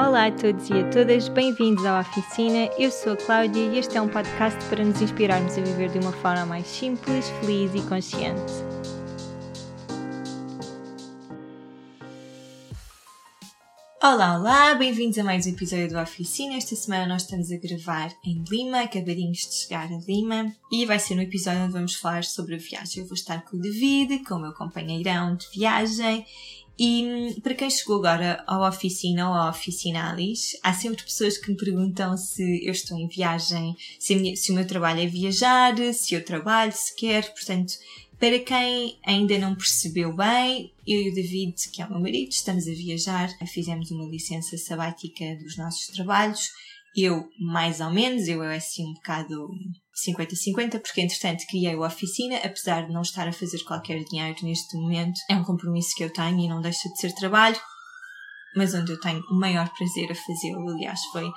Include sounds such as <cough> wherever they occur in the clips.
Olá a todos e a todas, bem-vindos à Oficina. Eu sou a Cláudia e este é um podcast para nos inspirarmos a viver de uma forma mais simples, feliz e consciente. Olá, olá, bem-vindos a mais um episódio do Oficina. Esta semana nós estamos a gravar em Lima, acabadinhos de chegar a Lima, e vai ser um episódio onde vamos falar sobre a viagem. Eu vou estar com o David, com o meu companheirão de viagem, e para quem chegou agora à oficina ou à oficinalis, há sempre pessoas que me perguntam se eu estou em viagem, se, minha, se o meu trabalho é viajar, se eu trabalho sequer. Portanto, para quem ainda não percebeu bem, eu e o David, que é o meu marido, estamos a viajar, fizemos uma licença sabática dos nossos trabalhos. Eu, mais ou menos, eu é assim um bocado 50-50, porque entretanto criei a oficina, apesar de não estar a fazer qualquer dinheiro neste momento, é um compromisso que eu tenho e não deixa de ser trabalho, mas onde eu tenho o maior prazer a fazê-lo. Aliás, foi.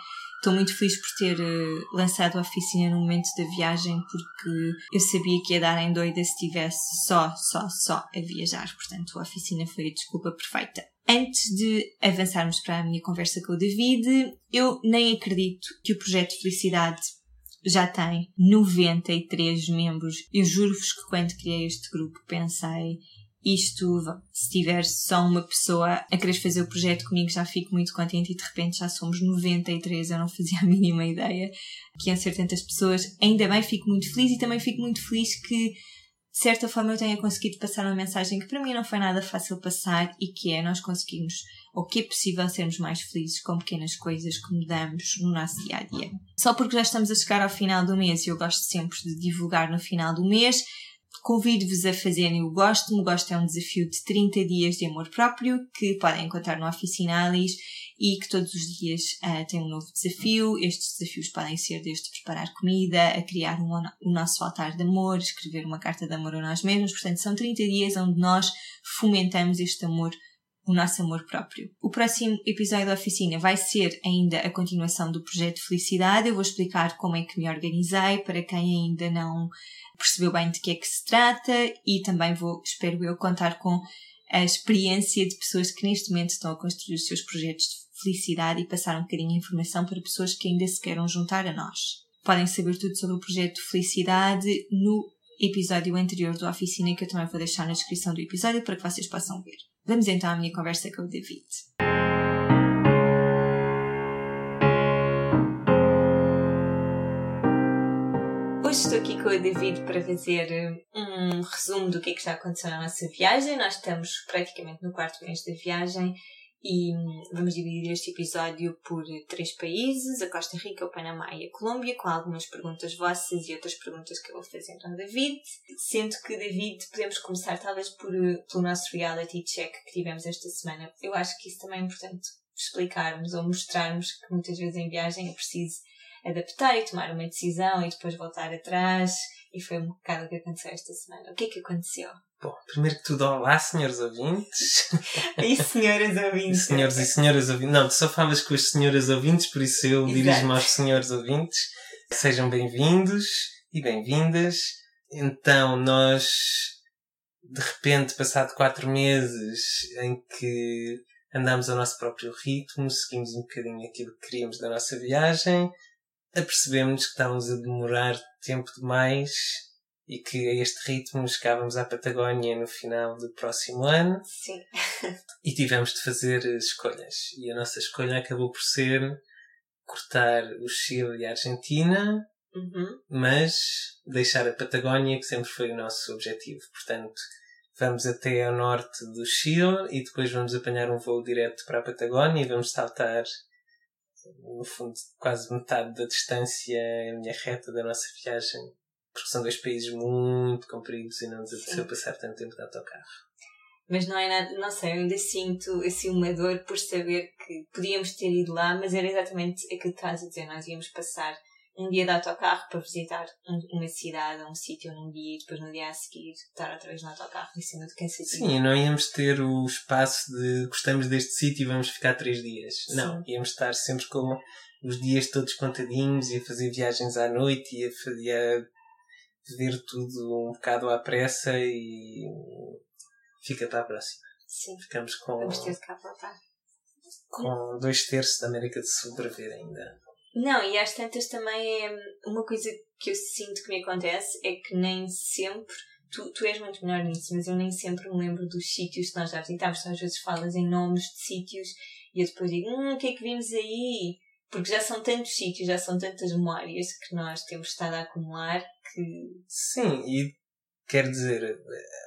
Estou muito feliz por ter uh, lançado a oficina no momento da viagem, porque eu sabia que ia dar em doida se estivesse só, só, só a viajar. Portanto, a oficina foi a desculpa perfeita. Antes de avançarmos para a minha conversa com o David, eu nem acredito que o projeto Felicidade já tem 93 membros. Eu juro-vos que quando criei este grupo pensei isto, se tiver só uma pessoa a querer fazer o projeto comigo, já fico muito contente e de repente já somos 93, eu não fazia a mínima ideia que iam ser tantas pessoas. Ainda bem, fico muito feliz e também fico muito feliz que de certa forma eu tenha conseguido passar uma mensagem que para mim não foi nada fácil passar e que é nós conseguimos, ou que é possível sermos mais felizes com pequenas coisas que mudamos no nosso dia a dia. Só porque já estamos a chegar ao final do mês e eu gosto sempre de divulgar no final do mês, convido-vos a fazerem o Gosto. O Gosto é um desafio de 30 dias de amor próprio que podem encontrar no Oficinalis e que todos os dias uh, tem um novo desafio. Estes desafios podem ser desde preparar comida, a criar um, o nosso altar de amor, escrever uma carta de amor a nós mesmos. Portanto, são 30 dias onde nós fomentamos este amor o nosso amor próprio. O próximo episódio da oficina vai ser ainda a continuação do projeto Felicidade. Eu vou explicar como é que me organizei para quem ainda não percebeu bem de que é que se trata e também vou, espero eu, contar com a experiência de pessoas que neste momento estão a construir os seus projetos de felicidade e passar um bocadinho de informação para pessoas que ainda se queiram juntar a nós. Podem saber tudo sobre o projeto Felicidade no episódio anterior do Oficina que eu também vou deixar na descrição do episódio para que vocês possam ver. Vamos então à minha conversa com o David. Hoje estou aqui com o David para fazer um resumo do que é que já aconteceu na nossa viagem. Nós estamos praticamente no quarto mês da viagem e vamos dividir este episódio por três países, a Costa Rica, o Panamá e a Colômbia, com algumas perguntas vossas e outras perguntas que eu vou fazer ao David. Sendo que, David, podemos começar talvez por, pelo nosso reality check que tivemos esta semana. Eu acho que isso também é importante explicarmos ou mostrarmos que muitas vezes em viagem é preciso adaptar e tomar uma decisão e depois voltar atrás. E foi um bocado o que aconteceu esta semana. O que é que aconteceu? Bom, primeiro que tudo, olá, senhores ouvintes. <laughs> E senhoras ouvintes. senhores e senhoras ouvintes. Não, tu só falas com as senhoras ouvintes, por isso eu dirijo-me aos senhores ouvintes. Sejam bem-vindos e bem-vindas. Então, nós, de repente, passado quatro meses em que andamos ao nosso próprio ritmo, seguimos um bocadinho aquilo que queríamos da nossa viagem, apercebemos que estávamos a demorar tempo demais e que a este ritmo chegávamos à Patagónia no final do próximo ano. Sim. e tivemos de fazer escolhas. E a nossa escolha acabou por ser cortar o Chile e a Argentina, uhum. mas deixar a Patagónia, que sempre foi o nosso objetivo. Portanto, vamos até ao norte do Chile e depois vamos apanhar um voo direto para a Patagónia e vamos saltar no fundo quase metade da distância em linha reta da nossa viagem porque são dois países muito compridos e não nos apeteceu passar tanto tempo de autocarro. Mas não é nada, não sei, eu ainda sinto assim uma dor por saber que podíamos ter ido lá, mas era exatamente aquilo que estás a dizer, nós íamos passar um dia de autocarro para visitar uma cidade, um sítio num dia e depois no dia a seguir estar outra vez no autocarro em cima de cansativo. Sim, não íamos ter o espaço de gostamos deste sítio e vamos ficar três dias. Sim. Não, íamos estar sempre com os dias todos contadinhos e a fazer viagens à noite e a, ver tudo um bocado à pressa e fica para a próxima. Sim. Ficamos com. Vamos ter de cá voltar. com dois terços da América do Sul para ver ainda. Não, e às tantas também é uma coisa que eu sinto que me acontece é que nem sempre. Tu, tu és muito melhor nisso, mas eu nem sempre me lembro dos sítios que nós já visitámos. Tu às vezes falas em nomes de sítios e eu depois digo, hum, o que é que vimos aí? Porque já são tantos sítios, já são tantas memórias que nós temos estado a acumular que. Sim, e quer dizer,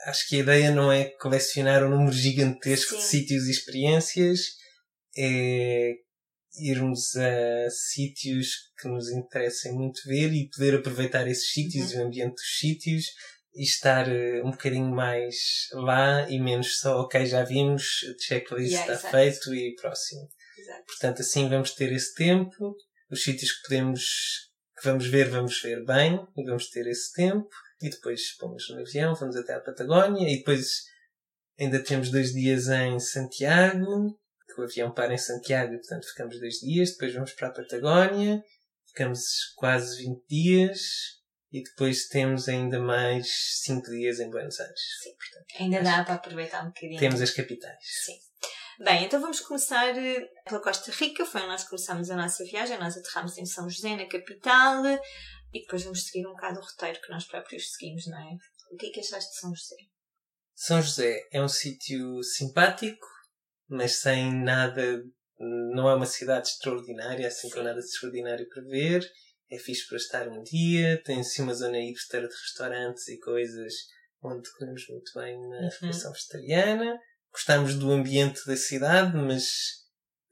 acho que a ideia não é colecionar um número gigantesco Sim. de sítios e experiências, é irmos a sítios que nos interessem muito ver e poder aproveitar esses sítios uhum. e o ambiente dos sítios e estar uh, um bocadinho mais lá e menos só, ok, já vimos, o checklist yeah, está feito e próximo. Exato. Portanto, assim vamos ter esse tempo, os sítios que podemos, que vamos ver, vamos ver bem e vamos ter esse tempo e depois pomos no avião, vamos até à Patagónia e depois ainda temos dois dias em Santiago o avião para em Santiago e, portanto, ficamos dois dias. Depois vamos para a Patagónia, ficamos quase 20 dias. E depois temos ainda mais 5 dias em Buenos Aires. Sim, portanto, ainda dá para aproveitar um bocadinho. Temos as capitais. Sim. Bem, então vamos começar eh, pela Costa Rica. Foi onde nós começámos a nossa viagem. Nós aterramos em São José, na capital. E depois vamos seguir um bocado o roteiro que nós próprios seguimos, não é? O que é que achaste de São José? São José é um sítio simpático, mas sem nada. Não é uma cidade extraordinária, assim com nada de extraordinário para ver. É fixe para estar um dia, tem assim uma zona hipster de restaurantes e coisas onde comemos muito bem na uhum. refeição vegetariana. Gostamos do ambiente da cidade, mas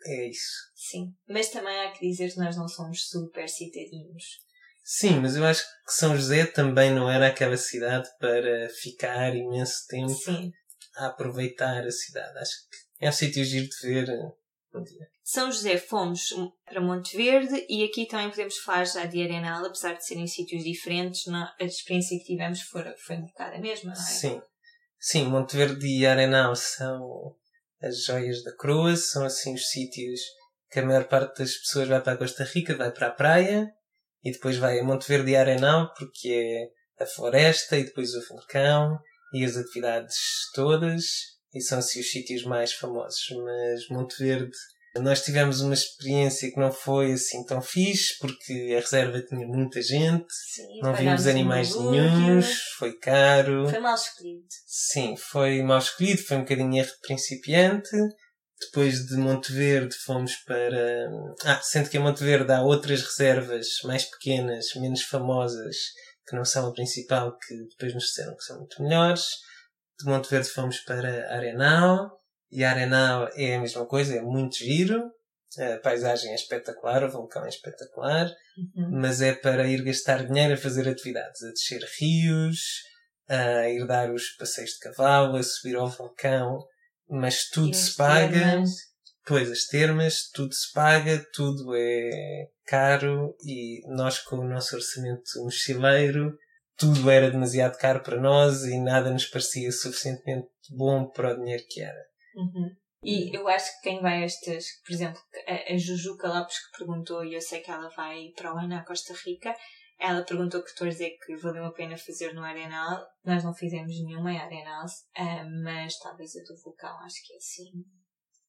é isso. Sim, mas também há que dizer que nós não somos super citadinos. Sim, mas eu acho que São José também não era aquela cidade para ficar imenso tempo Sim. a aproveitar a cidade. Acho que é um sítio giro de ver dia. São José fomos para Monte Verde e aqui também podemos falar já de Arenal, apesar de serem sítios diferentes, a experiência que tivemos foi, foi um bocado a mesma, não é? Sim. Sim, Monte Verde e Arenal são as joias da coroa, são assim os sítios que a maior parte das pessoas vai para a Costa Rica, vai para a praia e depois vai a Monte Verde e Arenal porque é a floresta e depois o vulcão e as atividades todas e são assim os sítios mais famosos. Mas Monte Verde, nós tivemos uma experiência que não foi assim tão fixe, porque a reserva tinha muita gente, Sim, não vimos animais nenhums, foi caro. Foi mal escolhido. Sim, foi mal escolhido, foi um bocadinho erro de principiante. Depois de Monte Verde fomos para. Ah, sendo que em Monte Verde há outras reservas mais pequenas, menos famosas, que não são a principal, que depois nos disseram que são muito melhores de Monte Verde fomos para Arenal e Arenal é a mesma coisa, é muito giro. A paisagem é espetacular, o vulcão é espetacular, uhum. mas é para ir gastar dinheiro a fazer atividades, a descer rios, a ir dar os passeios de cavalo, a subir ao vulcão, mas tudo se paga. Termas. Pois, as termas, tudo se paga, tudo é caro e nós com o nosso orçamento mochileiro tudo era demasiado caro para nós e nada nos parecia suficientemente bom para o dinheiro que era. Uhum. E eu acho que quem vai a estas, por exemplo, a, a Jujuca Lopes que perguntou, e eu sei que ela vai para o ano à Costa Rica, ela perguntou que estou a dizer que valeu a pena fazer no Arenal. Nós não fizemos nenhuma em Arenal, uh, mas talvez a do vulcão, acho que é assim.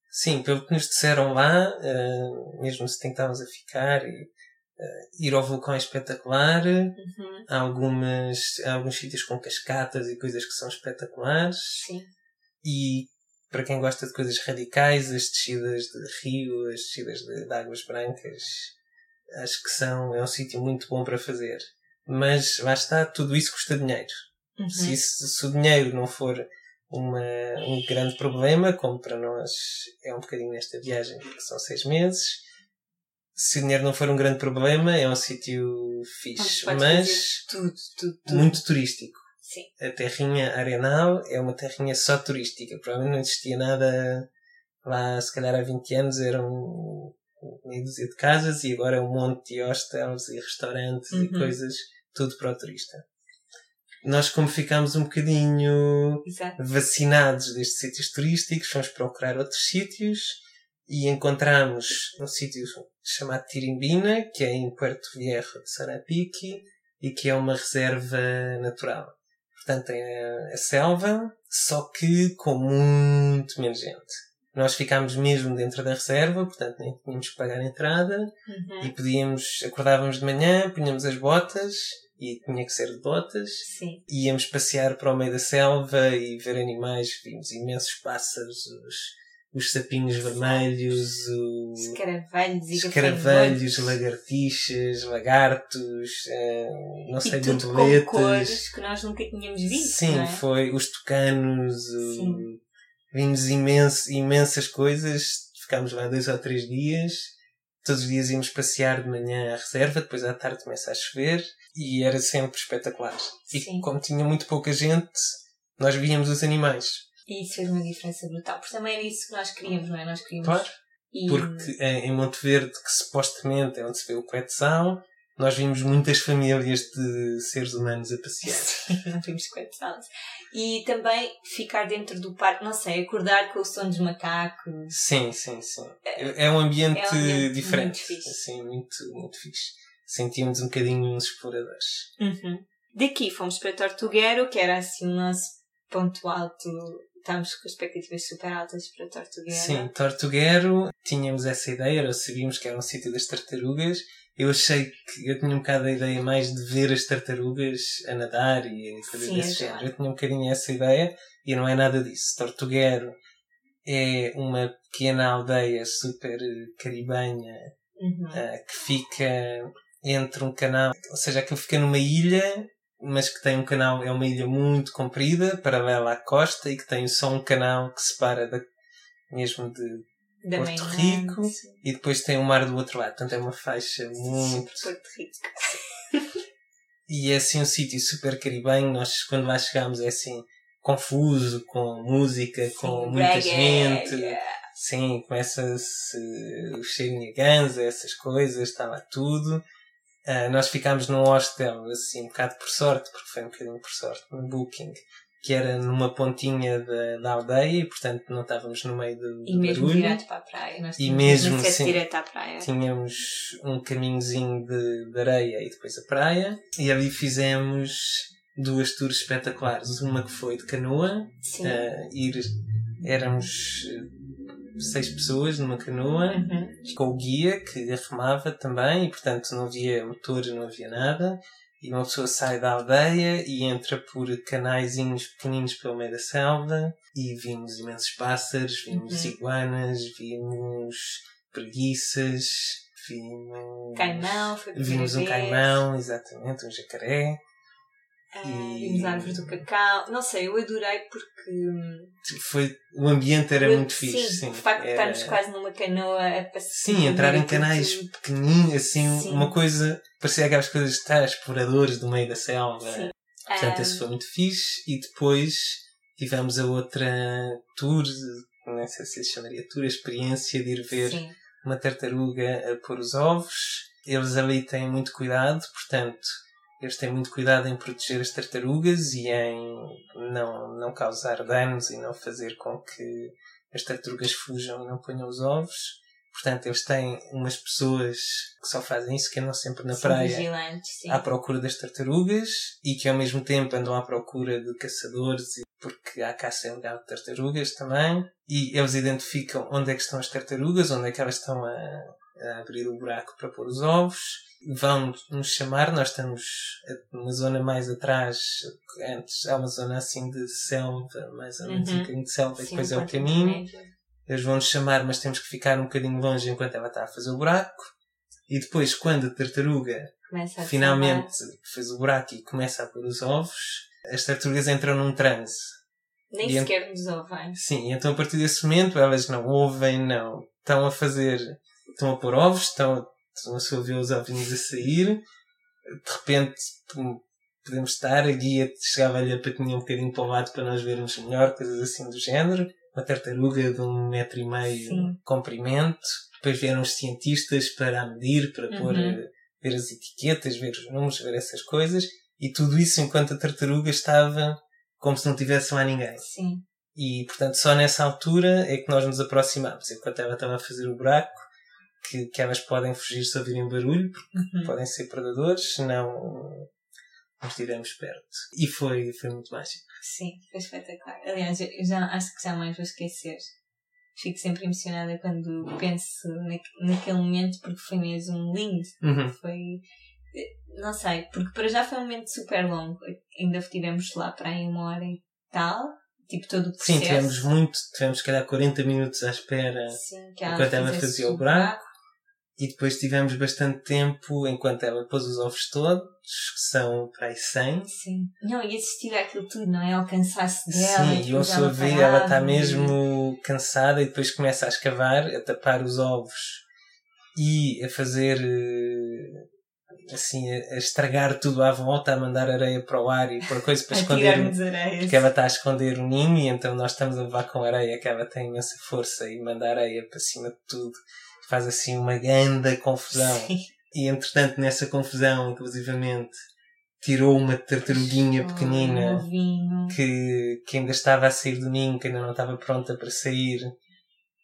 Sim, pelo que nos disseram lá, uh, mesmo se tentávamos a ficar e ir ao vulcão é espetacular. Uhum. Há, algumas, há alguns sítios com cascatas e coisas que são espetaculares. Sim. E para quem gosta de coisas radicais, as descidas de rio, as descidas de, de águas brancas, acho que são, é um sítio muito bom para fazer. Mas lá está, tudo isso custa dinheiro. Uhum. Se, isso, se o dinheiro não for uma, um grande problema, como para nós é um bocadinho nesta viagem, que são seis meses, se o dinheiro não for um grande problema, é um sítio fixe, mas tudo, tudo, tudo. muito turístico. Sim. A terrinha Arenal é uma terrinha só turística. Provavelmente não existia nada lá, se calhar há 20 anos eram meia dúzia de casas e agora é um monte de hostels e restaurantes uhum. e coisas, tudo para o turista. Nós, como ficámos um bocadinho Exato. vacinados destes sítios turísticos, fomos procurar outros sítios e encontramos um sítio chamado Tirimbina, que é em Puerto Viejo de Sarapique e que é uma reserva natural. Portanto, tem a, a selva, só que com muito menos gente. nós ficámos mesmo dentro da reserva, portanto nem tínhamos que pagar a entrada Uhum. e podíamos, acordávamos de manhã, punhamos as botas e tinha que ser de botas. Sim. Íamos passear para o meio da selva e ver animais, vimos imensos pássaros, os, os sapinhos vermelhos, o, Escaravelhos escaravelhos, lagartixas, lagartos, eh, não sei, E com borboletas. cores que nós nunca tínhamos visto, Sim, é? foi os tucanos, o- vimos imenso, imensas coisas, ficámos lá dois ou três dias, todos os dias íamos passear de manhã à reserva, depois à tarde começa a chover e era sempre espetacular. Sim. E como tinha muito pouca gente, nós víamos os animais. E isso fez uma diferença brutal. Porque também era isso que nós queríamos, não é? Nós queríamos. Claro. E... Porque em em Monte Verde, que supostamente é onde se vê o Coetzal, nós vimos muitas famílias de seres humanos a passear. <laughs> Sim, não vimos coitados. E também ficar dentro do parque, não sei, acordar com o som dos macacos. Sim, sim, sim. É um ambiente, É um ambiente diferente. muito fixe. Assim, muito, muito fixe. Sentíamos um bocadinho uns exploradores. Uhum. Daqui fomos para Tortuguero, que era assim o nosso ponto alto. Estávamos com expectativas super altas para Tortuguero. Sim, Tortuguero, tínhamos essa ideia, ou sabíamos que era um sítio das tartarugas. Eu achei que eu tinha um bocado a ideia mais de ver as tartarugas a nadar e a fazer Sim, desse exato. género. Eu tinha um bocadinho essa ideia e não é nada disso. Tortuguero é uma pequena aldeia super eh, caribenha Uhum. eh, que fica entre um canal, ou seja, aquilo fica numa ilha, mas que tem um canal, é uma ilha muito comprida, paralela à costa, e que tem só um canal que separa da, mesmo de. Da Porto mainland, Rico. sim. E depois tem o mar do outro lado, portanto é uma faixa muito. Porto Rico. <laughs> E é assim um sítio super caribenho, nós quando lá chegámos é assim confuso, com música, com Sim, muita reggae, gente. yeah. Sim, começa-se o cheirinho a ganza, essas coisas, está lá tudo. Ah, nós ficámos num hostel, assim, um bocado por sorte, porque foi um bocadinho por sorte, um booking, que era numa pontinha da, da aldeia e, portanto, não estávamos no meio do, E mesmo barulho. direto para a praia. Nós E mesmo, acesso sim. direto à praia. Tínhamos um caminhozinho de, de areia e depois a praia. E ali fizemos duas tours espetaculares. Uma que foi de canoa, Sim. ah, ir, éramos seis pessoas numa canoa Uhum. com o guia que remava também e portanto não havia motores, não havia nada e uma pessoa sai da aldeia e entra por canaizinhos pequeninos pelo meio da selva e vimos imensos pássaros, vimos Uhum. iguanas, vimos preguiças, vimos... Caimão, foi Vimos um caimão, exatamente, um jacaré. E- Vimos a árvore do cacau. Não sei, eu adorei porque. hum, Foi, o ambiente era eu- muito fixe, sim. O facto de Era- estarmos quase numa canoa a passear. Sim, entrar em canais pequenininhos, assim, Sim. uma coisa, parecia aquelas coisas de estar exploradores do meio da selva. Sim. Portanto, Ah, esse foi muito fixe. E depois tivemos a outra tour, não sei se lhe chamaria tour, a experiência de ir ver Sim. uma tartaruga a pôr os ovos. Eles ali têm muito cuidado, portanto, eles têm muito cuidado em proteger as tartarugas e em não, não causar danos e não fazer com que as tartarugas fujam e não ponham os ovos. Portanto, eles têm umas pessoas que só fazem isso, que andam sempre na São praia sim. à procura das tartarugas e que ao mesmo tempo andam à procura de caçadores porque há caça ilegal de tartarugas também e eles identificam onde é que estão as tartarugas, onde é que elas estão a, a abrir o buraco para pôr os ovos vão nos chamar, nós estamos numa zona mais atrás antes há uma zona assim de selva mais ou menos Uhum. um bocadinho de selva e Sim, depois é o caminho eles vão nos chamar, mas temos que ficar um bocadinho longe enquanto ela está a fazer o buraco. E depois, quando a tartaruga a finalmente fez o buraco e começa a pôr os ovos, as tartarugas entram num transe. Nem e sequer nos ouvem. Sim, então a partir desse momento elas não ouvem, não. Estão a fazer, estão a pôr ovos, estão, estão a ver os ovinhos a sair. De repente podemos estar, a guia chegava-lhe a patinha um bocadinho para o lado para nós vermos melhor, coisas assim do género. Uma tartaruga de um metro e meio Sim. comprimento. Depois vieram os cientistas para medir, para Uhum. pôr, eh, ver as etiquetas, ver os números, ver essas coisas. E tudo isso enquanto a tartaruga estava como se não tivesse lá ninguém. Sim. E, portanto, só nessa altura é que nós nos aproximámos. Enquanto ela estava a fazer o buraco, que, que elas podem fugir se ouvirem barulho, porque Uhum. podem ser predadores, senão nos tiramos perto. E foi, foi muito mágico. Sim, foi espetacular. Aliás, eu já acho que jamais vou esquecer fico sempre emocionada quando penso na, naquele momento porque foi mesmo lindo. Uhum. Foi. Não sei, porque para já foi um momento super longo. Ainda tivemos lá para aí uma hora e tal. Tipo, todo o processo. Sim, tivemos muito, tivemos se calhar 40 minutos à espera Sim, que enquanto ela fazia o buraco. E depois tivemos bastante tempo enquanto ela pôs os ovos todos, que são para aí 100. Sim. Não, e assistir àquilo tudo, não é? Ao cansaço dela. Sim, e eu sou a ver, ela está mesmo cansada e depois começa a escavar, a tapar os ovos e a fazer eh, assim, a, estragar tudo à volta, a mandar areia para o ar e por coisa <laughs> para esconder. Porque ela está a esconder o ninho e então nós estamos a levar com areia, que ela tem imensa força e manda areia para cima de tudo faz assim uma grande confusão. Sim. E entretanto, nessa confusão, inclusivamente, tirou uma tartaruguinha oh, pequenina que, que ainda estava a sair do ninho, que ainda não estava pronta para sair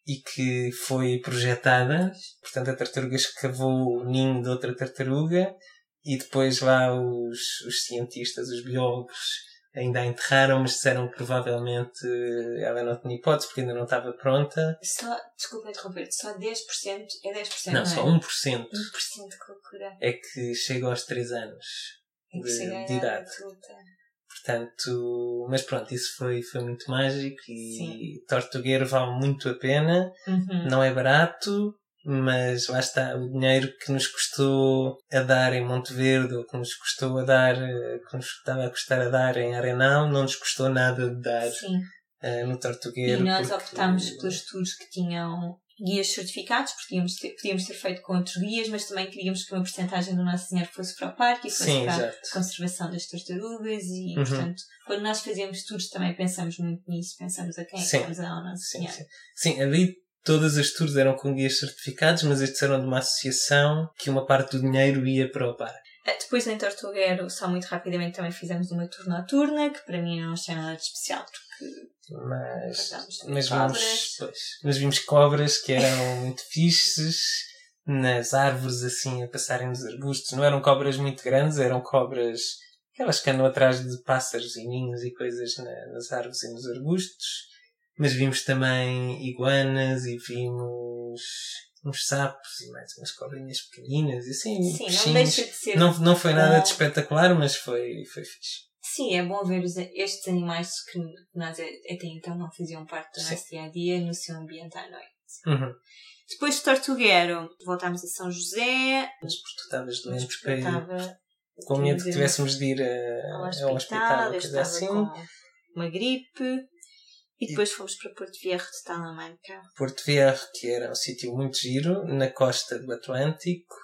e que foi projetada. Portanto, a tartaruga escavou o ninho de outra tartaruga e depois lá os, os cientistas, os biólogos, ainda a enterraram, mas disseram que provavelmente ela não tinha hipótese porque ainda não estava pronta. Só, desculpa interromper, só 10% é 10%? Não, não só é? 1%. 1% de loucura. É que chega aos 3 anos de, de idade. Portanto, mas pronto, isso foi, foi muito mágico e Sim. Tortugueiro vale muito a pena. Uhum. Não é barato, mas lá está, o dinheiro que nos custou a dar em Monte Verde, ou que nos custou a dar, eh, que nos estava a custar a dar em Arenal, não nos custou nada de dar uh, no Tortugueiro. E nós porque... optámos pelos tours que tinham guias certificados, porque podíamos ter, podíamos ter feito com outros guias, mas também queríamos que uma porcentagem do nosso dinheiro fosse para o parque e fosse Sim, para exato. a conservação das tartarugas e, uhum. portanto, quando nós fazemos tours também pensamos muito nisso, pensamos a quem é que vamos dar ao nosso sim, dinheiro. Sim. sim, ali todas as tours eram com guias certificados, mas estes eram de uma associação que uma parte do dinheiro ia para o parque. Eh, depois em Tortuguero, só muito rapidamente, também fizemos uma tour noturna, que para mim não achei nada de especial, porque. Mas, mas, vimos, pois, mas vimos cobras que eram <laughs> muito fixes, nas árvores assim, a passarem nos arbustos. Não eram cobras muito grandes, eram cobras aquelas que andam atrás de pássaros e ninhos e coisas na, nas árvores e nos arbustos mas vimos também iguanas e vimos uns sapos e mais umas cobrinhas pequeninas e assim. Sim, não deixa de ser. Não, não foi nada de espetacular, mas foi, foi fixe. Sim, é bom ver estes animais que nós até então não faziam parte do nosso dia a dia no seu ambiente à noite. Uhum. Depois de Tortuguero, voltámos a São José. Mas porque tu estavas doente para ir. Com medo que tivéssemos de ir a, ao hospital, ao hospital coisa assim. Com uma gripe. E depois fomos para Porto Viejo de Talamanca. Porto Viejo, que era um sítio muito giro, na costa do Atlântico.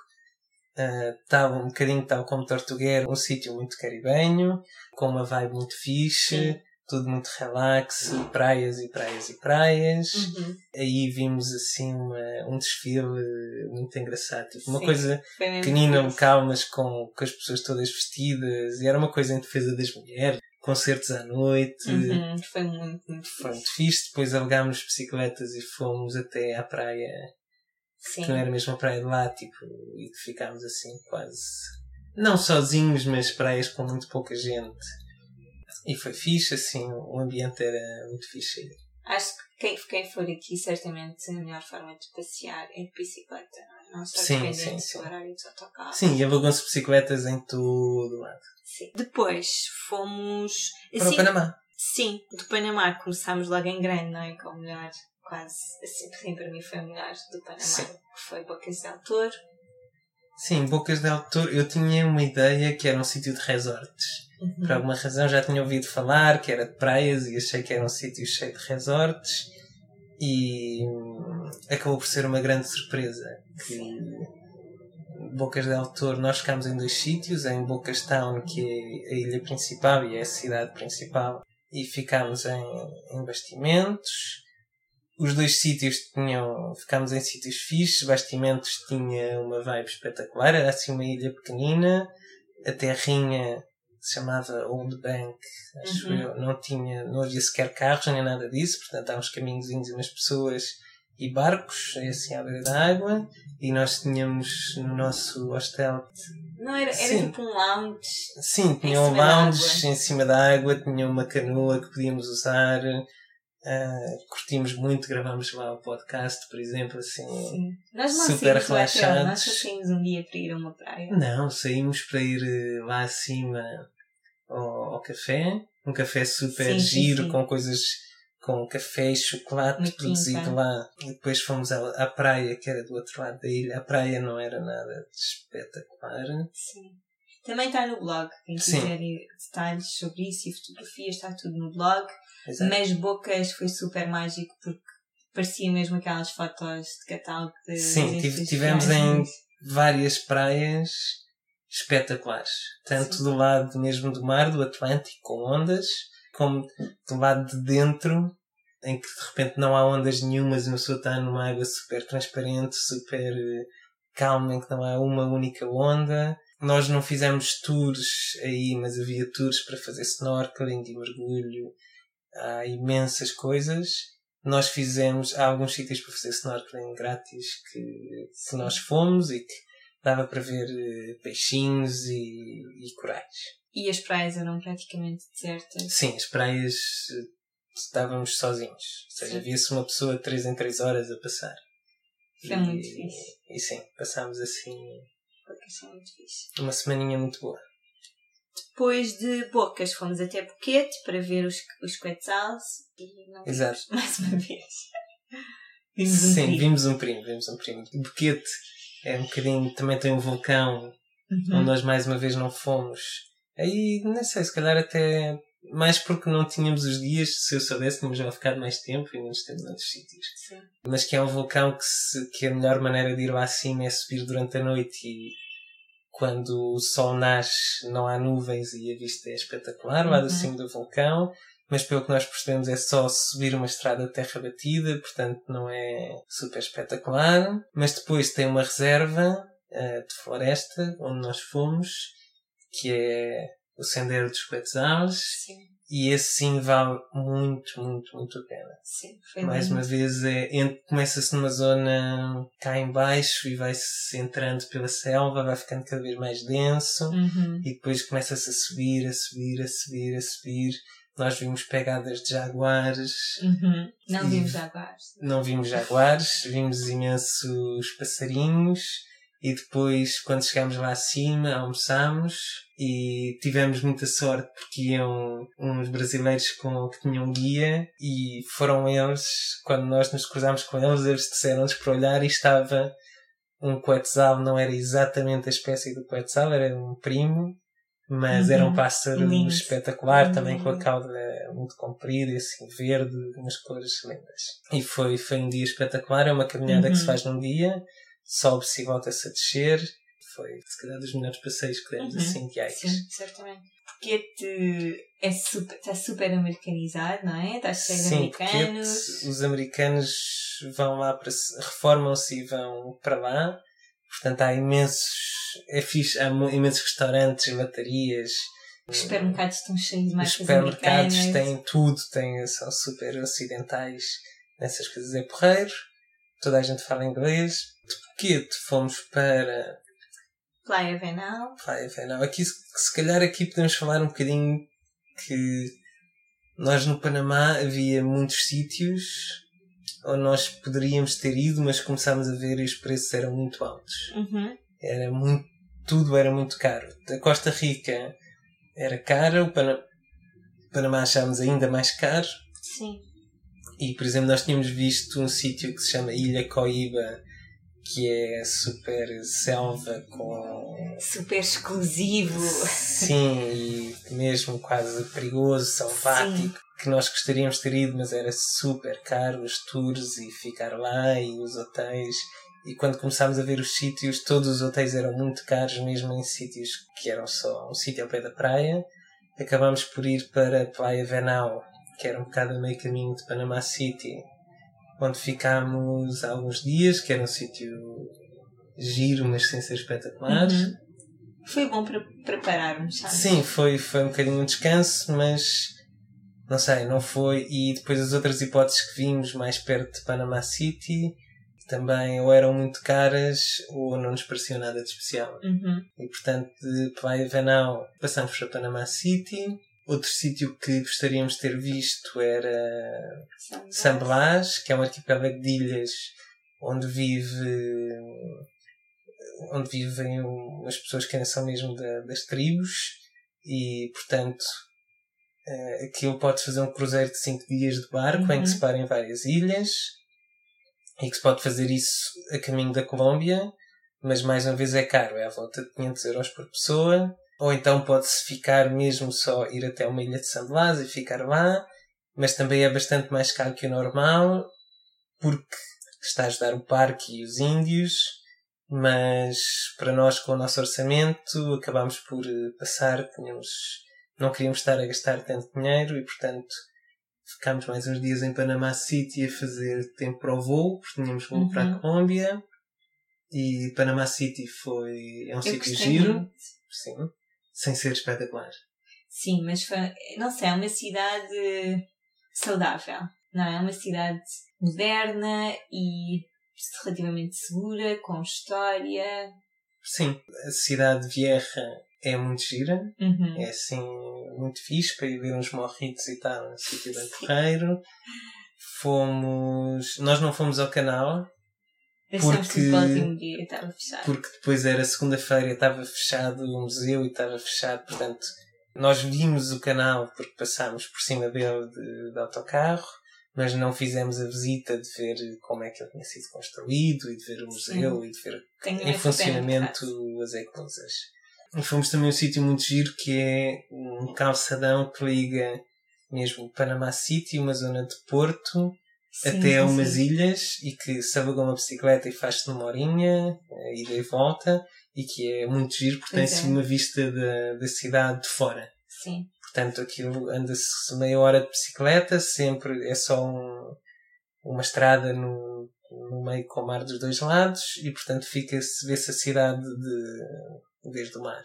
Estava uh, um bocadinho tal como Tortuguero, um sítio muito caribenho, com uma vibe muito fixe, Sim. tudo muito relax, praias e praias e praias. Uhum. Aí vimos assim uma, um desfile muito engraçado, tipo, uma Sim, coisa pequenina, calmas, com, com as pessoas todas vestidas, e era uma coisa em defesa das mulheres concertos à noite. Uhum, foi muito, muito Foi muito fixe. Depois alugámos bicicletas e fomos até à praia. Sim. Que não era mesmo a praia de lá, tipo, e ficámos assim quase. Não sozinhos, mas praias com muito pouca gente. E foi fixe, assim, o ambiente era muito fixe. Acho que quem, quem for aqui, certamente a melhor forma de passear é de bicicleta, não é? Não só sim, sim, sim. do horário de autocarro. Sim, e alugam-se bicicletas em todo lado. Sim. Depois fomos. Para assim, o Panamá. Sim, do Panamá começámos logo em grande, não é? Com o melhor, quase. Assim, sim, para mim foi o melhor do Panamá, sim. que foi Bocas del Toro. Sim, Bocas del Toro, eu tinha uma ideia que era um sítio de resorts. Uhum. Por alguma razão já tinha ouvido falar que era de praias e achei que era um sítio cheio de resorts e acabou por ser uma grande surpresa. Que Bocas del Toro, nós ficámos em dois sítios, em Bocas Town, que é a ilha principal e é a cidade principal, e ficámos em, em Bastimentos. Os dois sítios tinham, ficámos em sítios fixes, Bastimentos tinha uma vibe espetacular, era assim uma ilha pequenina, a terrinha se chamava Old Bank, acho uhum. eu, não tinha, não havia sequer carros nem nada disso, portanto há uns caminhozinhos e umas pessoas e barcos, é assim à beira da água, e nós tínhamos no nosso hostel. Não, era, era tipo um lounge. Sim, tinha um lounge em cima da água, tinha uma canoa que podíamos usar. Uh, curtimos muito, gravamos lá o podcast, por exemplo, assim, Sim. Nós não super relaxados. Nós só saímos um dia para ir a uma praia. Não, saímos para ir eh, lá acima ao, ao café, um café super Sim, sim, giro, sim. com coisas, com café e chocolate produzido lá. E depois fomos à, à praia, que era do outro lado da ilha. A praia não era nada espetacular. Sim. Também está no blog. Quem quiser detalhes sobre isso e fotografias, está tudo no blog. Exato. Mas Bocas foi super mágico porque parecia mesmo aquelas fotos de catálogo de Sim, tive- tivemos em viagens. várias praias espetaculares. Tanto Sim. do lado mesmo do mar, do Atlântico, com ondas, como do lado de dentro, em que de repente não há ondas nenhumas e uma pessoa está numa água super transparente, super eh, calma, em que não há uma única onda. Nós não fizemos tours aí, mas havia tours para fazer snorkeling e mergulho. Há imensas coisas. Nós fizemos, há alguns sítios para fazer snorkeling grátis que, Sim. nós fomos e que dava para ver eh, peixinhos e, e corais. E as praias eram praticamente desertas. Sim, as praias eh, estávamos sozinhos. Ou seja, havia-se uma pessoa de 3 em 3 horas a passar. Foi muito fixe. E sim, passámos assim Bocas são muito fixe. uma semaninha muito boa. Depois de Bocas fomos até Boquete para ver os, os Quetzals e não Exato. <laughs> mais uma vez. Vimos um sim, perigo. vimos um primo, vimos um primo. Boquete é um bocadinho, também tem um vulcão Uhum. onde nós mais uma vez não fomos. Aí, não sei, se calhar até mais porque não tínhamos os dias, se eu soubesse, tínhamos já ficado mais tempo e não temos noutros sítios. Sim. Mas que é um vulcão que, se, que a melhor maneira de ir lá acima é subir durante a noite e quando o sol nasce não há nuvens e a vista é espetacular lá do Uhum. cimo do vulcão. Mas pelo que nós percebemos é só subir uma estrada de terra batida, portanto não é super espetacular. Mas depois tem uma reserva eh, de floresta onde nós fomos, que é o Sendero dos Sim, e esse sim vale muito, muito, muito a pena. sim. Foi Mais lindo. uma vez, é, começa-se numa zona cá em baixo e vai-se entrando pela selva, vai ficando cada vez mais denso Uhum. e depois começa-se a subir, a subir, a subir, a subir. Nós vimos pegadas de jaguares, Uhum. Não vimos jaguares. não vimos jaguares, vimos imensos passarinhos e depois, quando chegámos lá acima, almoçámos e tivemos muita sorte porque iam uns brasileiros com, que tinham guia e foram eles, quando nós nos cruzámos com eles, eles disseram-nos para olhar e estava um quetzal, não era exatamente a espécie do quetzal, era um primo, mas Uhum. era um pássaro Lindo. espetacular, também com a cauda muito comprida, e assim verde, umas cores lindas. E foi, foi um dia espetacular, é uma caminhada que se Uhum. faz num dia, sobe-se e volta-se a descer. Foi, se calhar, dos melhores passeios que demos Uhum. assim de Aix. Sim, certamente. Boquete é super, está super americanizado, não é? Está cheio de porque americanos. os americanos vão lá para se- reformam-se e vão para lá. Portanto, há imensos, é fixe, há imensos restaurantes, latarias. Os supermercados estão cheios de Os marcas supermercados americanas. têm tudo, têm, são super ocidentais nessas coisas. É porreiro, toda a gente fala inglês. De Boquete fomos para Playa Venal. Praia Venal. Aqui, se calhar aqui podemos falar um bocadinho que nós no Panamá havia muitos sítios onde nós poderíamos ter ido, mas começámos a ver e os preços eram muito altos. Uhum. Era muito, tudo era muito caro. A Costa Rica era cara, o Pana- Panamá achámos ainda mais caro. Sim. E, por exemplo, nós tínhamos visto um sítio que se chama Ilha Coíba, que é super selva com Super exclusivo. Sim, e mesmo quase perigoso, selvático, que nós gostaríamos de ter ido, mas era super caro os tours e ficar lá e os hotéis. E quando começámos a ver os sítios, todos os hotéis eram muito caros, mesmo em sítios que eram só um sítio ao pé da praia. Acabámos por ir para Playa Venal, que era um bocado a meio caminho de Panama City, onde ficámos alguns dias, que era um sítio giro, mas sem ser espetacular. Uhum. Foi bom para prepararmos, sabe? Sim, foi, foi um bocadinho um descanso, mas não sei, não foi. E depois as outras hipóteses que vimos mais perto de Panama City também ou eram muito caras ou não nos pareciam nada de especial. Uhum. E portanto, de Playa Venal passamos para Panama City. Outro sítio que gostaríamos de ter visto era San Blas, que é um arquipélago de ilhas onde vive onde vivem as pessoas que são mesmo da, das tribos e portanto uh, aquilo pode fazer um cruzeiro de 5 dias de barco uhum. em que se parem várias ilhas e que se pode fazer isso a caminho da Colômbia mas mais uma vez é caro, é à volta de 500 euros por pessoa ou então pode-se ficar mesmo só ir até uma ilha de San Blas e ficar lá mas também é bastante mais caro que o normal porque está a ajudar o parque e os índios mas para nós com o nosso orçamento acabámos por eh, passar, tínhamos, não queríamos estar a gastar tanto dinheiro e portanto ficámos mais uns dias em Panama City a fazer tempo para o voo, porque tínhamos voo uhum. para a Colômbia e Panama City foi é um sítio giro, muito. sim, sem ser espetacular. Sim, mas foi, não sei, é uma cidade saudável, não é? É uma cidade moderna e relativamente segura, com história. Sim, a cidade de Vieja é muito gira, uhum. é assim muito fixe para ir ver uns morritos e tal no sítio bem porreiro. Fomos. Nós não fomos ao canal. Porque, dia, estava fechado. porque depois era segunda-feira estava fechado o museu e estava fechado, portanto nós vimos o canal porque passámos por cima dele de, de autocarro mas não fizemos a visita de ver como é que ele tinha sido construído e de ver o museu Sim. e de ver Tenho em funcionamento as eclusas. E fomos também a um sítio muito giro que é um calçadão que liga mesmo Panama City, uma zona de Porto, sim, até sim, umas ilhas e que se alugou uma bicicleta e faz-se numa horinha, ida e volta, e que é muito giro porque tem-se é. uma vista da, da cidade de fora. Sim. Portanto, aquilo anda-se meia hora de bicicleta, sempre é só um, uma estrada no, no meio com o mar dos dois lados e, portanto, fica-se, vê-se a cidade de, desde o mar.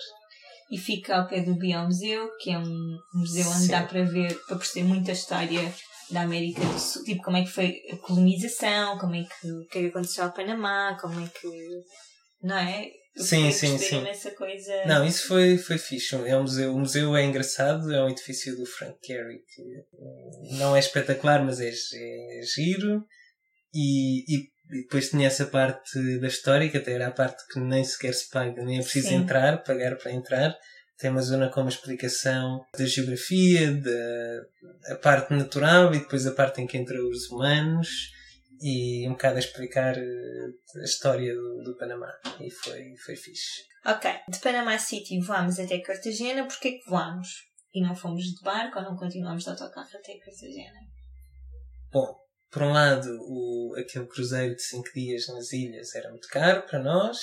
E fica ao pé do Biomuseu, que é um museu onde Sim. dá para ver, para perceber muita história da América do Sul, tipo como é que foi a colonização, como é que, o que, é que aconteceu ao Panamá, como é que, não é? sim, sim, sim. Coisa... Não, isso foi, foi fixe. É um museu, o museu é engraçado, é um edifício do Frank Gehry que não é espetacular, mas é, é giro. E, e, e, depois tinha essa parte da história, que até era a parte que nem sequer se paga, nem é preciso sim. entrar, pagar para entrar. Tem uma zona com uma explicação da geografia, da a parte natural e depois a parte em que entram os humanos e um bocado a explicar eh, a história do, do Panamá. E foi, foi fixe. Ok, de Panamá City voámos até Cartagena. Porquê que voámos? E não fomos de barco ou não continuamos de autocarro até Cartagena? Bom, por um lado, o, aquele cruzeiro de 5 dias nas ilhas era muito caro para nós.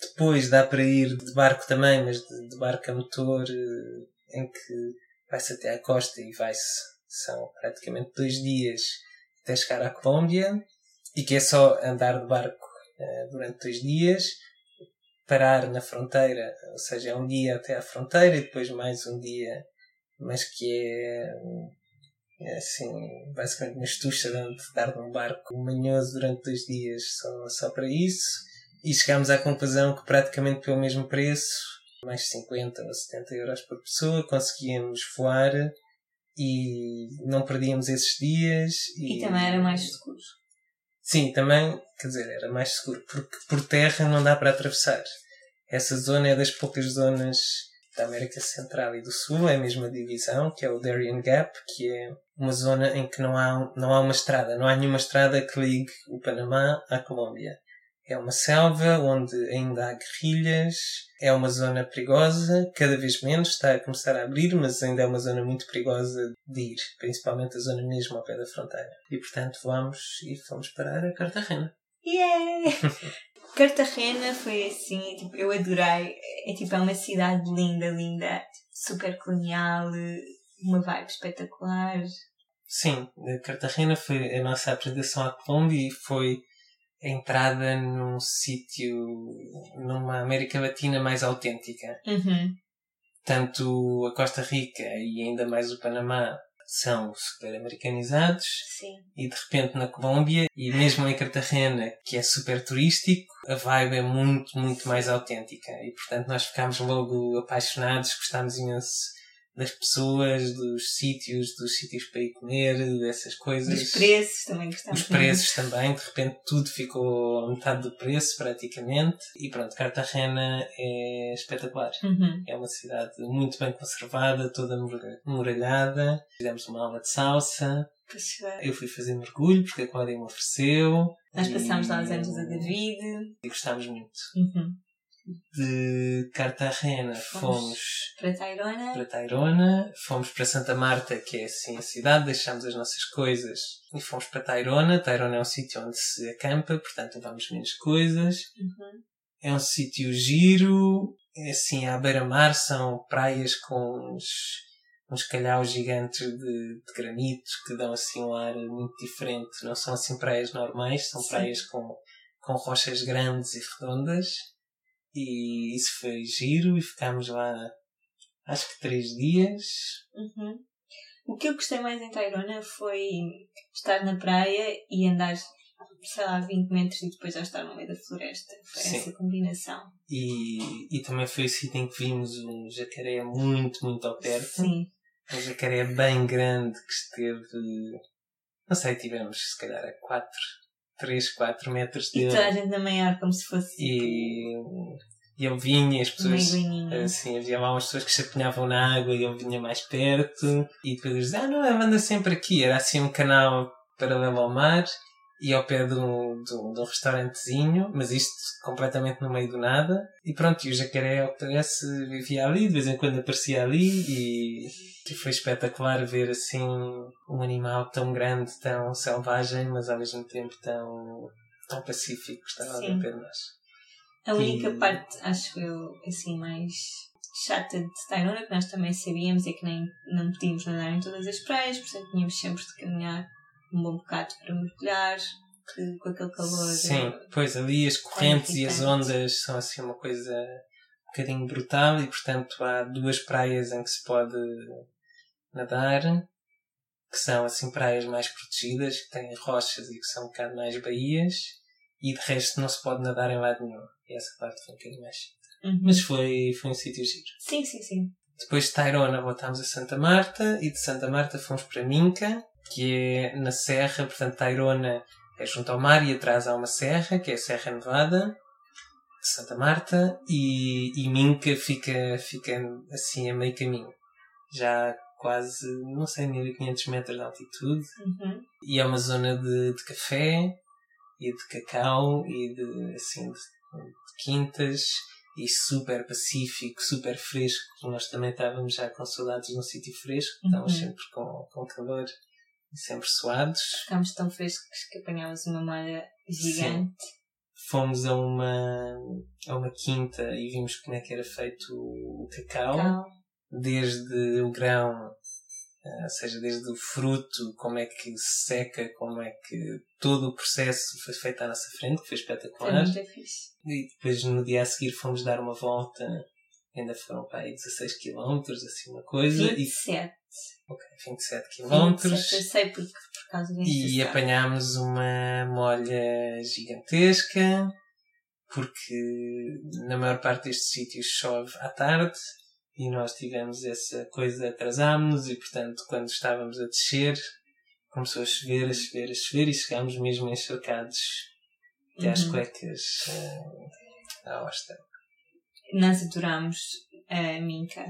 Depois dá para ir de barco também, mas de, de barco a motor, eh, em que vai-se até à costa e vai-se. São praticamente dois dias até chegar à Colômbia e que é só andar de barco uh, durante dois dias, parar na fronteira, ou seja, é um dia até à fronteira e depois mais um dia, mas que é, é assim, basicamente uma estucha de andar num barco manhoso durante dois dias só, só para isso. E chegámos à conclusão que praticamente pelo mesmo preço, mais 50 ou 70 euros por pessoa, conseguíamos voar e não perdíamos esses dias. E, e também era mais seguro. Sim, também, quer dizer, era mais seguro, porque por terra não dá para atravessar. Essa zona é das poucas zonas da América Central e do Sul, é a mesma divisão, que é o Darien Gap, que é uma zona em que não há, não há uma estrada, não há nenhuma estrada que ligue o Panamá à Colômbia. É uma selva onde ainda há guerrilhas, é uma zona perigosa, cada vez menos está a começar a abrir, mas ainda é uma zona muito perigosa de ir, principalmente a zona mesmo ao pé da fronteira. E portanto vamos e fomos parar a Cartagena. Yeah! <laughs> Cartagena foi assim, tipo, eu adorei. É tipo, é uma cidade linda, linda, super colonial, uma vibe espetacular. Sim, Cartagena foi a nossa apresentação à Colômbia e foi a entrada num sítio, numa América Latina mais autêntica. Uhum. Tanto a Costa Rica e ainda mais o Panamá são super americanizados Sim. e de repente na Colômbia e mesmo em Cartagena que é super turístico a vibe é muito muito mais autêntica e portanto nós ficámos logo apaixonados gostámos imenso das pessoas, dos sítios, dos sítios para ir comer, dessas coisas. Dos preços também gostamos. Os preços também, de repente tudo ficou a metade do preço praticamente. E pronto, Cartagena é espetacular. Uhum. É uma cidade muito bem conservada, toda muralhada. Fizemos uma aula de salsa. Eu fui fazer mergulho porque a Cláudia me ofereceu. Nós passámos lá os anos a David. E gostámos muito. Uhum de Cartagena fomos, fomos para Tairona. para Tairona, fomos para Santa Marta, que é assim a cidade, deixámos as nossas coisas e fomos para Tairona. Tairona é um sítio onde se acampa, portanto levamos menos coisas. Uhum. É um sítio giro, é assim à beira-mar, são praias com uns, uns calhaus gigantes de, de granitos que dão assim um ar muito diferente. Não são assim praias normais, são Sim. praias com, com rochas grandes e redondas e isso foi giro e ficámos lá acho que três dias. Uhum. O que eu gostei mais em Tairona foi estar na praia e andar, sei lá, 20 metros e depois já estar no meio da floresta. Foi Sim. essa combinação. E, e também foi o sítio em que vimos um jacaré muito, muito ao perto. Sim. Um jacaré bem grande que esteve. Não sei, tivemos se calhar a 4 3, 4 metros dele. E toda a gente a maior, como se fosse. E, e eu vinha, as pessoas. Assim, havia lá umas pessoas que se apanhavam na água e eu vinha mais perto. E depois eles diziam, ah, não, ela anda sempre aqui. Era assim um canal paralelo ao mar e ao pé de um, de um, de um restaurantezinho, mas isto completamente no meio do nada. E pronto, e o jacaré, ao que parece, vivia ali, de vez em quando aparecia ali e, e foi espetacular ver assim um animal tão grande, tão selvagem, mas ao mesmo tempo tão, tão pacífico, estava Sim. a ver nós. A única e... parte, acho eu, assim, mais chata de Tainona, que nós também sabíamos, é que nem não podíamos nadar em todas as praias, portanto tínhamos sempre de caminhar um bom bocado para mergulhar, que, com aquele calor. Sim, pois ali as correntes e as ondas são assim uma coisa um bocadinho brutal e portanto há duas praias em que se pode nadar, que são assim praias mais protegidas, que têm rochas e que são um bocado mais baías, e de resto não se pode nadar em lado nenhum. E essa parte foi um bocadinho mais uhum. Mas foi, foi um sítio giro. Sim, sim, sim. Depois de Tairona voltámos a Santa Marta e de Santa Marta fomos para Minca, que é na serra, portanto Tairona é junto ao mar e atrás há uma serra, que é a Serra Nevada de Santa Marta, e, e Minca fica, fica assim a meio caminho. Já quase, não sei, 1500 metros de altitude. Uhum. E é uma zona de, de café e de cacau e de, assim, de, de quintas e super pacífico, super fresco. Nós também estávamos já com saudades de um sítio fresco, estávamos uhum. sempre com, com calor sempre suados. Ficámos tão frescos que apanhámos uma malha gigante. Sim. Fomos a uma, a uma quinta e vimos como é que era feito o cacau. cacau. Desde o grão, eh, ou seja, desde o fruto, como é que se seca, como é que todo o processo foi feito à nossa frente, que foi espetacular. Foi muito fixe. E depois no dia a seguir fomos dar uma volta, ainda foram para aí 16 km, assim uma coisa. 27. E Ok, 27 km. 27, eu sei porque, por causa disso. E apanhámos uma molha gigantesca, porque na maior parte destes sítios chove à tarde e nós tivemos essa coisa, atrasámos e portanto quando estávamos a descer começou a chover, a chover, a chover e chegámos mesmo encharcados até uhum. às cuecas uh, à hosta. Nós adorámos a Minca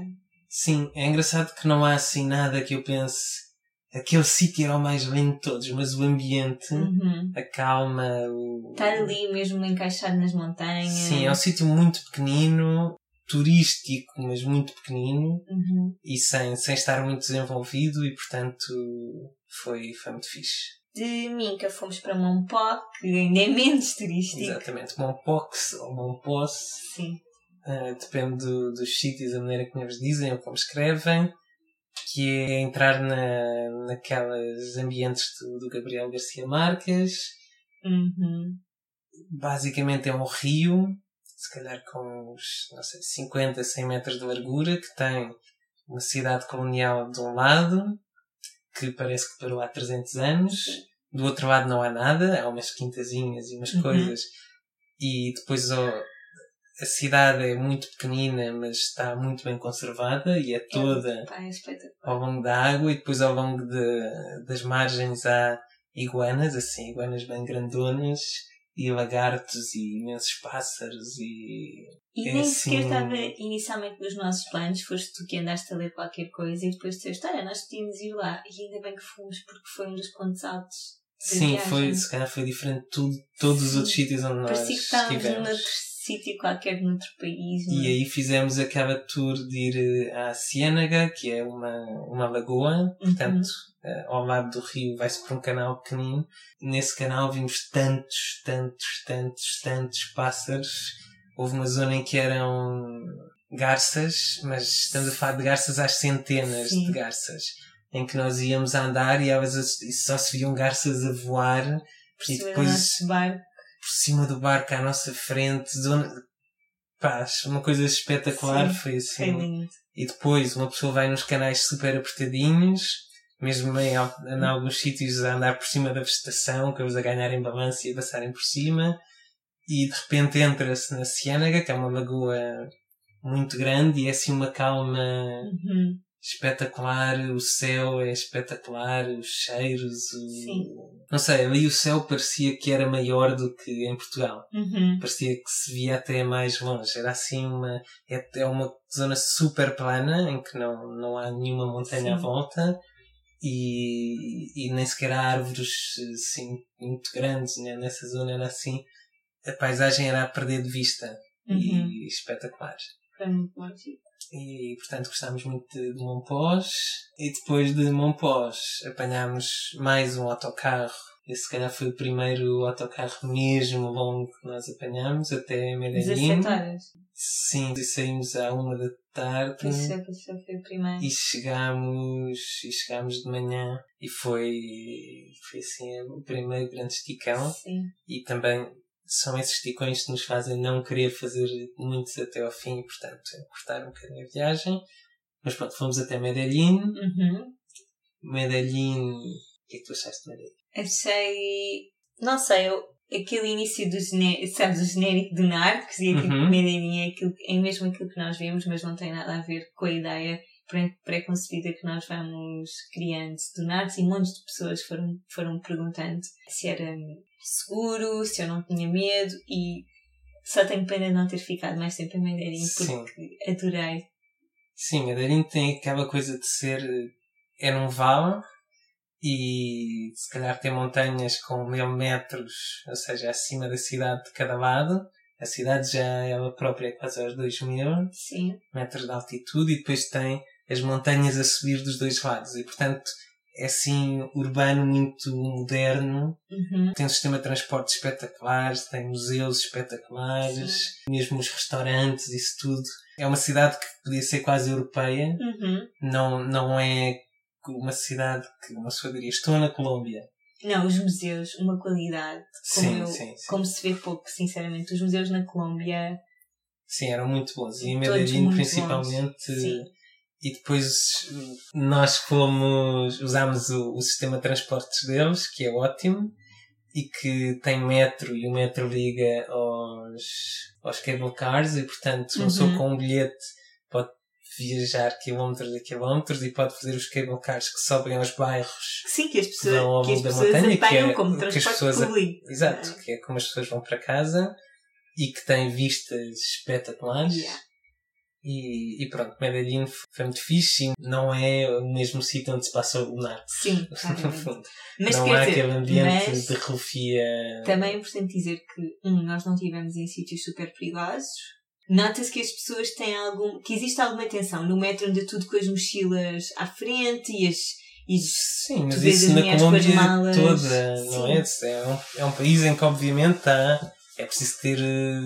Sim, é engraçado que não há assim nada que eu pense. Aquele sítio é o mais lindo de todos, mas o ambiente, uhum. a calma, o. Estar ali mesmo encaixado nas montanhas. Sim, é um sítio muito pequenino, turístico, mas muito pequenino uhum. e sem, sem estar muito desenvolvido e portanto foi, foi muito fixe. De Minca fomos para Monpó, que ainda é menos turístico. Exatamente, Monpox ou Monpós. Sim. Uh, depende do, dos sítios, a maneira como eles dizem ou como escrevem, que é entrar na, naqueles ambientes do, do Gabriel Garcia Marques. Uhum. Basicamente é um rio, se calhar com uns não sei, 50, 100 metros de largura, que tem uma cidade colonial de um lado, que parece que parou há 300 anos, do outro lado não há nada, há umas quintazinhas e umas uhum. coisas, e depois a cidade é muito pequenina, mas está muito bem conservada e é toda É, espetacular. ao longo da água e depois ao longo de, das margens há iguanas, assim, iguanas bem grandonas e lagartos e imensos pássaros e E É nem assim- sequer estava inicialmente nos nossos planos, foste tu que andaste a ler qualquer coisa e depois disseste, olha, nós podíamos ir lá. E ainda bem que fomos, porque foi um dos pontos altos. sim, viagem. foi, se calhar foi diferente de tudo, todos os Sim. outros sítios onde nós Parecia que estávamos estivemos. Sítio qualquer, noutro país. não E é? aí fizemos aquela tour de ir eh, à Ciénaga, que é uma, uma lagoa, portanto, Uhum. ao lado do rio vai-se por um canal pequenino. Nesse canal vimos tantos, tantos, tantos, tantos pássaros. Houve uma zona em que eram garças, mas estamos a falar de garças às centenas Sim. de garças, em que nós íamos a andar e, elas, só se viam garças a voar Por e depois. Por cima do barco à nossa frente, zona, pá, uma coisa espetacular, Sim, foi assim. Foi lindo. E depois uma pessoa vai nos canais super apertadinhos, mesmo em, em alguns sítios a andar por cima da vegetação, que eles a ganharem balanço e a passarem por cima, e de repente entra-se na Ciénaga, que é uma lagoa muito grande e é assim uma calma Uhum. Espetacular, o céu é espetacular, os cheiros, o... Sim. não sei, ali o céu parecia que era maior do que em Portugal Uhum. parecia que se via até mais longe. Era assim uma. É, é uma zona super plana em que não, não há nenhuma montanha à Sim. volta e, e nem sequer há árvores assim muito grandes né? nessa zona. Era assim. A paisagem era a perder de vista Uhum. e espetacular. Foi muito bom. E portanto gostámos muito de, de Montpós e depois de Montpós apanhámos mais um autocarro. Esse se calhar foi o primeiro autocarro mesmo longo que nós apanhámos até Medellín. 17 horas. Sim, e saímos à uma da tarde isso é isso foi o primeiro. e chegámos, e chegámos de manhã e foi, foi assim o primeiro grande esticão Sim. e também são esses esticões que nos fazem não querer fazer muitos até ao fim portanto cortar um bocadinho a viagem. Mas pronto, fomos até Medellín. Uhum. Medellín, o que é que tu achaste de Medellín? Achei. Não sei, eu, aquele início do genérico, sabes, o genérico do Narcos e aquilo Uhum. que Medellín é, aquilo, é mesmo aquilo que nós vemos, mas não tem nada a ver com a ideia pré- pré-concebida que nós vamos criando do Narcos e montes de pessoas foram, foram perguntando se era seguro, se eu não tinha medo e só tenho pena de não ter ficado mais tempo em Sim. porque adorei. Sim, Medellín tem aquela coisa de ser. É num vale e se calhar tem montanhas com mil metros, ou seja, acima da cidade de cada lado. A cidade já ela própria é quase aos 2 mil Sim. metros de altitude e depois tem as montanhas a subir dos dois lados. E portanto é assim urbano, muito moderno. Uhum. Tem um sistema de transporte espetacular, tem museus espetaculares, mesmo os restaurantes, isso tudo. É uma cidade que podia ser quase europeia, Uhum. não, não é uma cidade que uma pessoa diria estou na Colômbia. Não, os museus, uma qualidade. Como, Sim, eu- sim, sim. como se vê pouco, sinceramente. Os museus na Colômbia, Sim, eram muito bons. E em Medellín, principalmente. E depois nós fomos, usámos o, o sistema de transportes deles, que é ótimo, e que tem metro, e o metro liga aos, aos cable cars, e portanto, uma pessoa Uhum. com um bilhete pode viajar quilómetros e quilómetros e pode fazer os cable cars que sobem aos bairros. sim, que as Vão ao pessoas, que as longo da pessoas montanha, que é- como que transporte pessoas público. Exato, que é como as pessoas vão para casa e que tem vistas espetaculares. Yeah. E, e pronto, Medellín foi muito fixe. Não é o mesmo sítio onde se passa o Narcos. Sim, <laughs> No fundo. Mas não há dizer, aquele ambiente de rufia. também é importante dizer que, um, nós não estivemos em sítios super perigosos. Nota-se que as pessoas têm algum. que existe alguma tensão no metro anda tudo com as mochilas à frente e as. E Sim, mas isso na Colômbia malas. toda, não é? É um, é um país em que, obviamente, está. É preciso ter eh,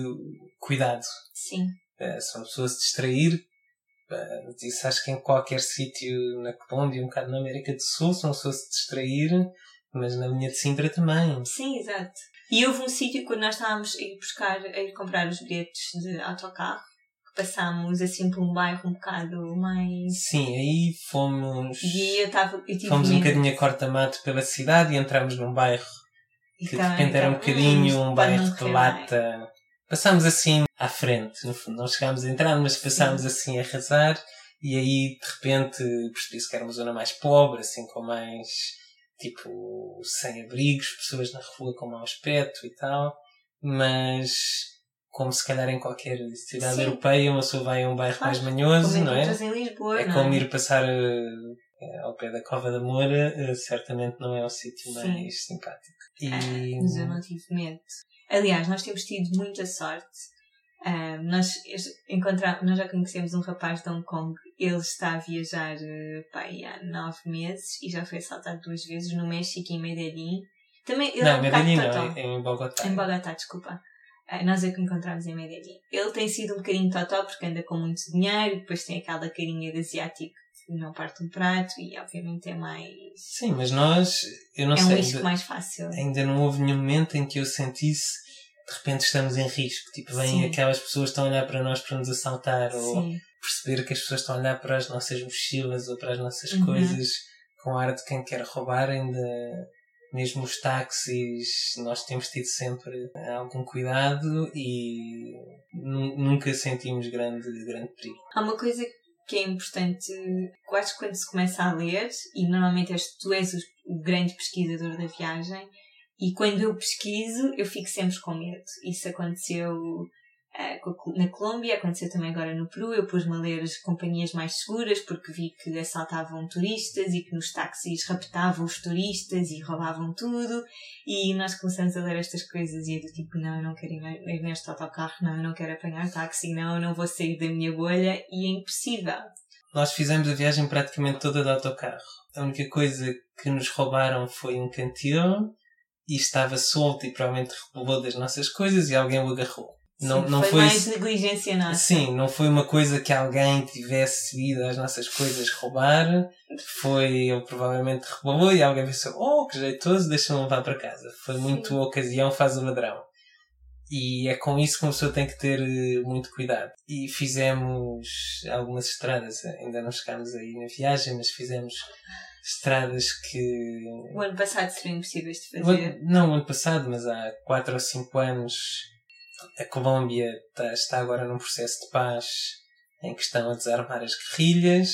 cuidado. sim, Eh, se uma pessoa se distrair, eh, isso acho que em qualquer sítio na Colômbia, um bocado na América do Sul, se uma pessoa se distrair, mas na linha de Sintra também. sim, exato. E houve um sítio quando nós estávamos a ir buscar, a ir comprar os bilhetes de autocarro, que passámos assim por um bairro um bocado mais. Sim, aí fomos. E eu estava. Fomos um bocadinho a corta-mato pela cidade e entramos num bairro que de também repente era um estava, bocadinho "Hum, um bairro de correr lata passámos assim à frente, no fundo. Não chegámos a entrar, mas passámos Sim. assim a arrasar e aí de repente percebi-se que era uma zona mais pobre, assim com mais tipo sem abrigos, pessoas na rua com mau aspecto e tal, mas como se calhar em qualquer cidade Sim. europeia uma pessoa vai a um bairro mais manhoso, não é? Em Lisboa, é não como é? ir passar uh, ao pé da Cova da Moura, uh, certamente não é o sítio mais simpático. E... Ah, mas eu não tive medo. Aliás, nós temos tido muita sorte. Uh, nós, encontramos, nós já conhecemos um rapaz de Hong Kong. Ele está a viajar uh, pai, há nove meses e já foi assaltado duas vezes no México e em Medellín. Também, ele não, é um Medellín não, é em Bogotá. Em Bogotá, desculpa. Uh, nós é que encontramos em Medellín. Ele tem sido um bocadinho totó porque anda com muito dinheiro, depois tem aquela carinha de asiático não parte um prato e obviamente é mais. Sim, mas nós, eu não é sei. É um risco ainda, mais fácil. Ainda não houve nenhum momento em que eu sentisse de repente estamos em risco. Tipo, vêm aquelas pessoas que estão a olhar para nós para nos assaltar Sim. ou perceber que as pessoas estão a olhar para as nossas mochilas ou para as nossas uhum. coisas com ar de quem quer roubar ainda. Mesmo os táxis, nós temos tido sempre algum cuidado e nunca sentimos grande, grande perigo. Há uma coisa que é importante, que quando se começa a ler, e normalmente és, tu és o grande pesquisador da viagem, e quando eu pesquiso, eu fico sempre com medo. Isso aconteceu uh, na Colômbia, aconteceu também agora no Peru. Eu pus-me a ler as companhias mais seguras porque vi que assaltavam turistas e que nos táxis raptavam os turistas e roubavam tudo. E nós começamos a ler estas coisas e é do tipo: não, eu não quero ir neste autocarro, não, eu não quero apanhar táxi, não, eu não vou sair da minha bolha. E é impossível. Nós fizemos a viagem praticamente toda de autocarro. A única coisa que nos roubaram foi um cantil e estava solto e provavelmente rebolou das nossas coisas e alguém o agarrou. Sim, não, não foi, foi mais negligência nossa. Sim, não foi uma coisa que alguém tivesse ido às nossas coisas roubar. Foi, ele provavelmente rebolou e alguém pensou, oh, que jeitoso, deixa-me levar para casa. Foi muito Sim. ocasião, faz o ladrão. E é com isso que uma pessoa tem que ter eh, muito cuidado. E fizemos algumas estradas, ainda não chegámos aí na viagem, mas fizemos estradas que. O ano passado seriam impossíveis de fazer. O, não, o ano passado, mas há 4 ou 5 anos a Colômbia está, está agora num processo de paz em que estão a desarmar as guerrilhas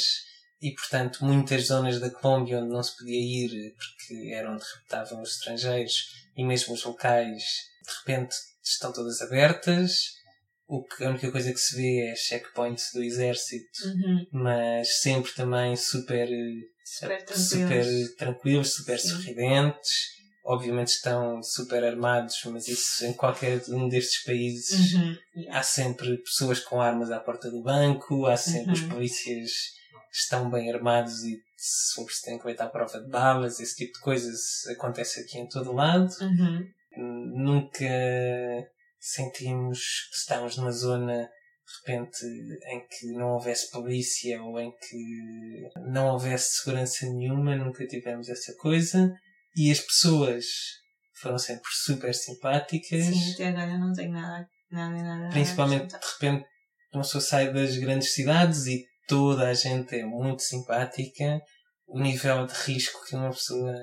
e, portanto, muitas zonas da Colômbia onde não se podia ir porque eram onde reputavam os estrangeiros e mesmo os locais, de repente estão todas abertas. O que, a única coisa que se vê é checkpoints do exército, uhum. mas sempre também super super tranquilos, super, tranquilos, super sorridentes. Obviamente estão super armados, mas isso em qualquer um destes países uhum. há sempre pessoas com armas à porta do banco, há sempre uhum. os polícias estão bem armados e se for preciso têm que à prova de balas, esse tipo de coisas acontece aqui em todo lado. Uhum. Nunca sentimos que estamos numa zona de repente em que não houvesse polícia ou em que não houvesse segurança nenhuma, nunca tivemos essa coisa. E as pessoas foram sempre super simpáticas. Sim, até agora não tenho nada, nada, nada. Principalmente de repente uma pessoa sai das grandes cidades e toda a gente é muito simpática. O nível de risco que uma pessoa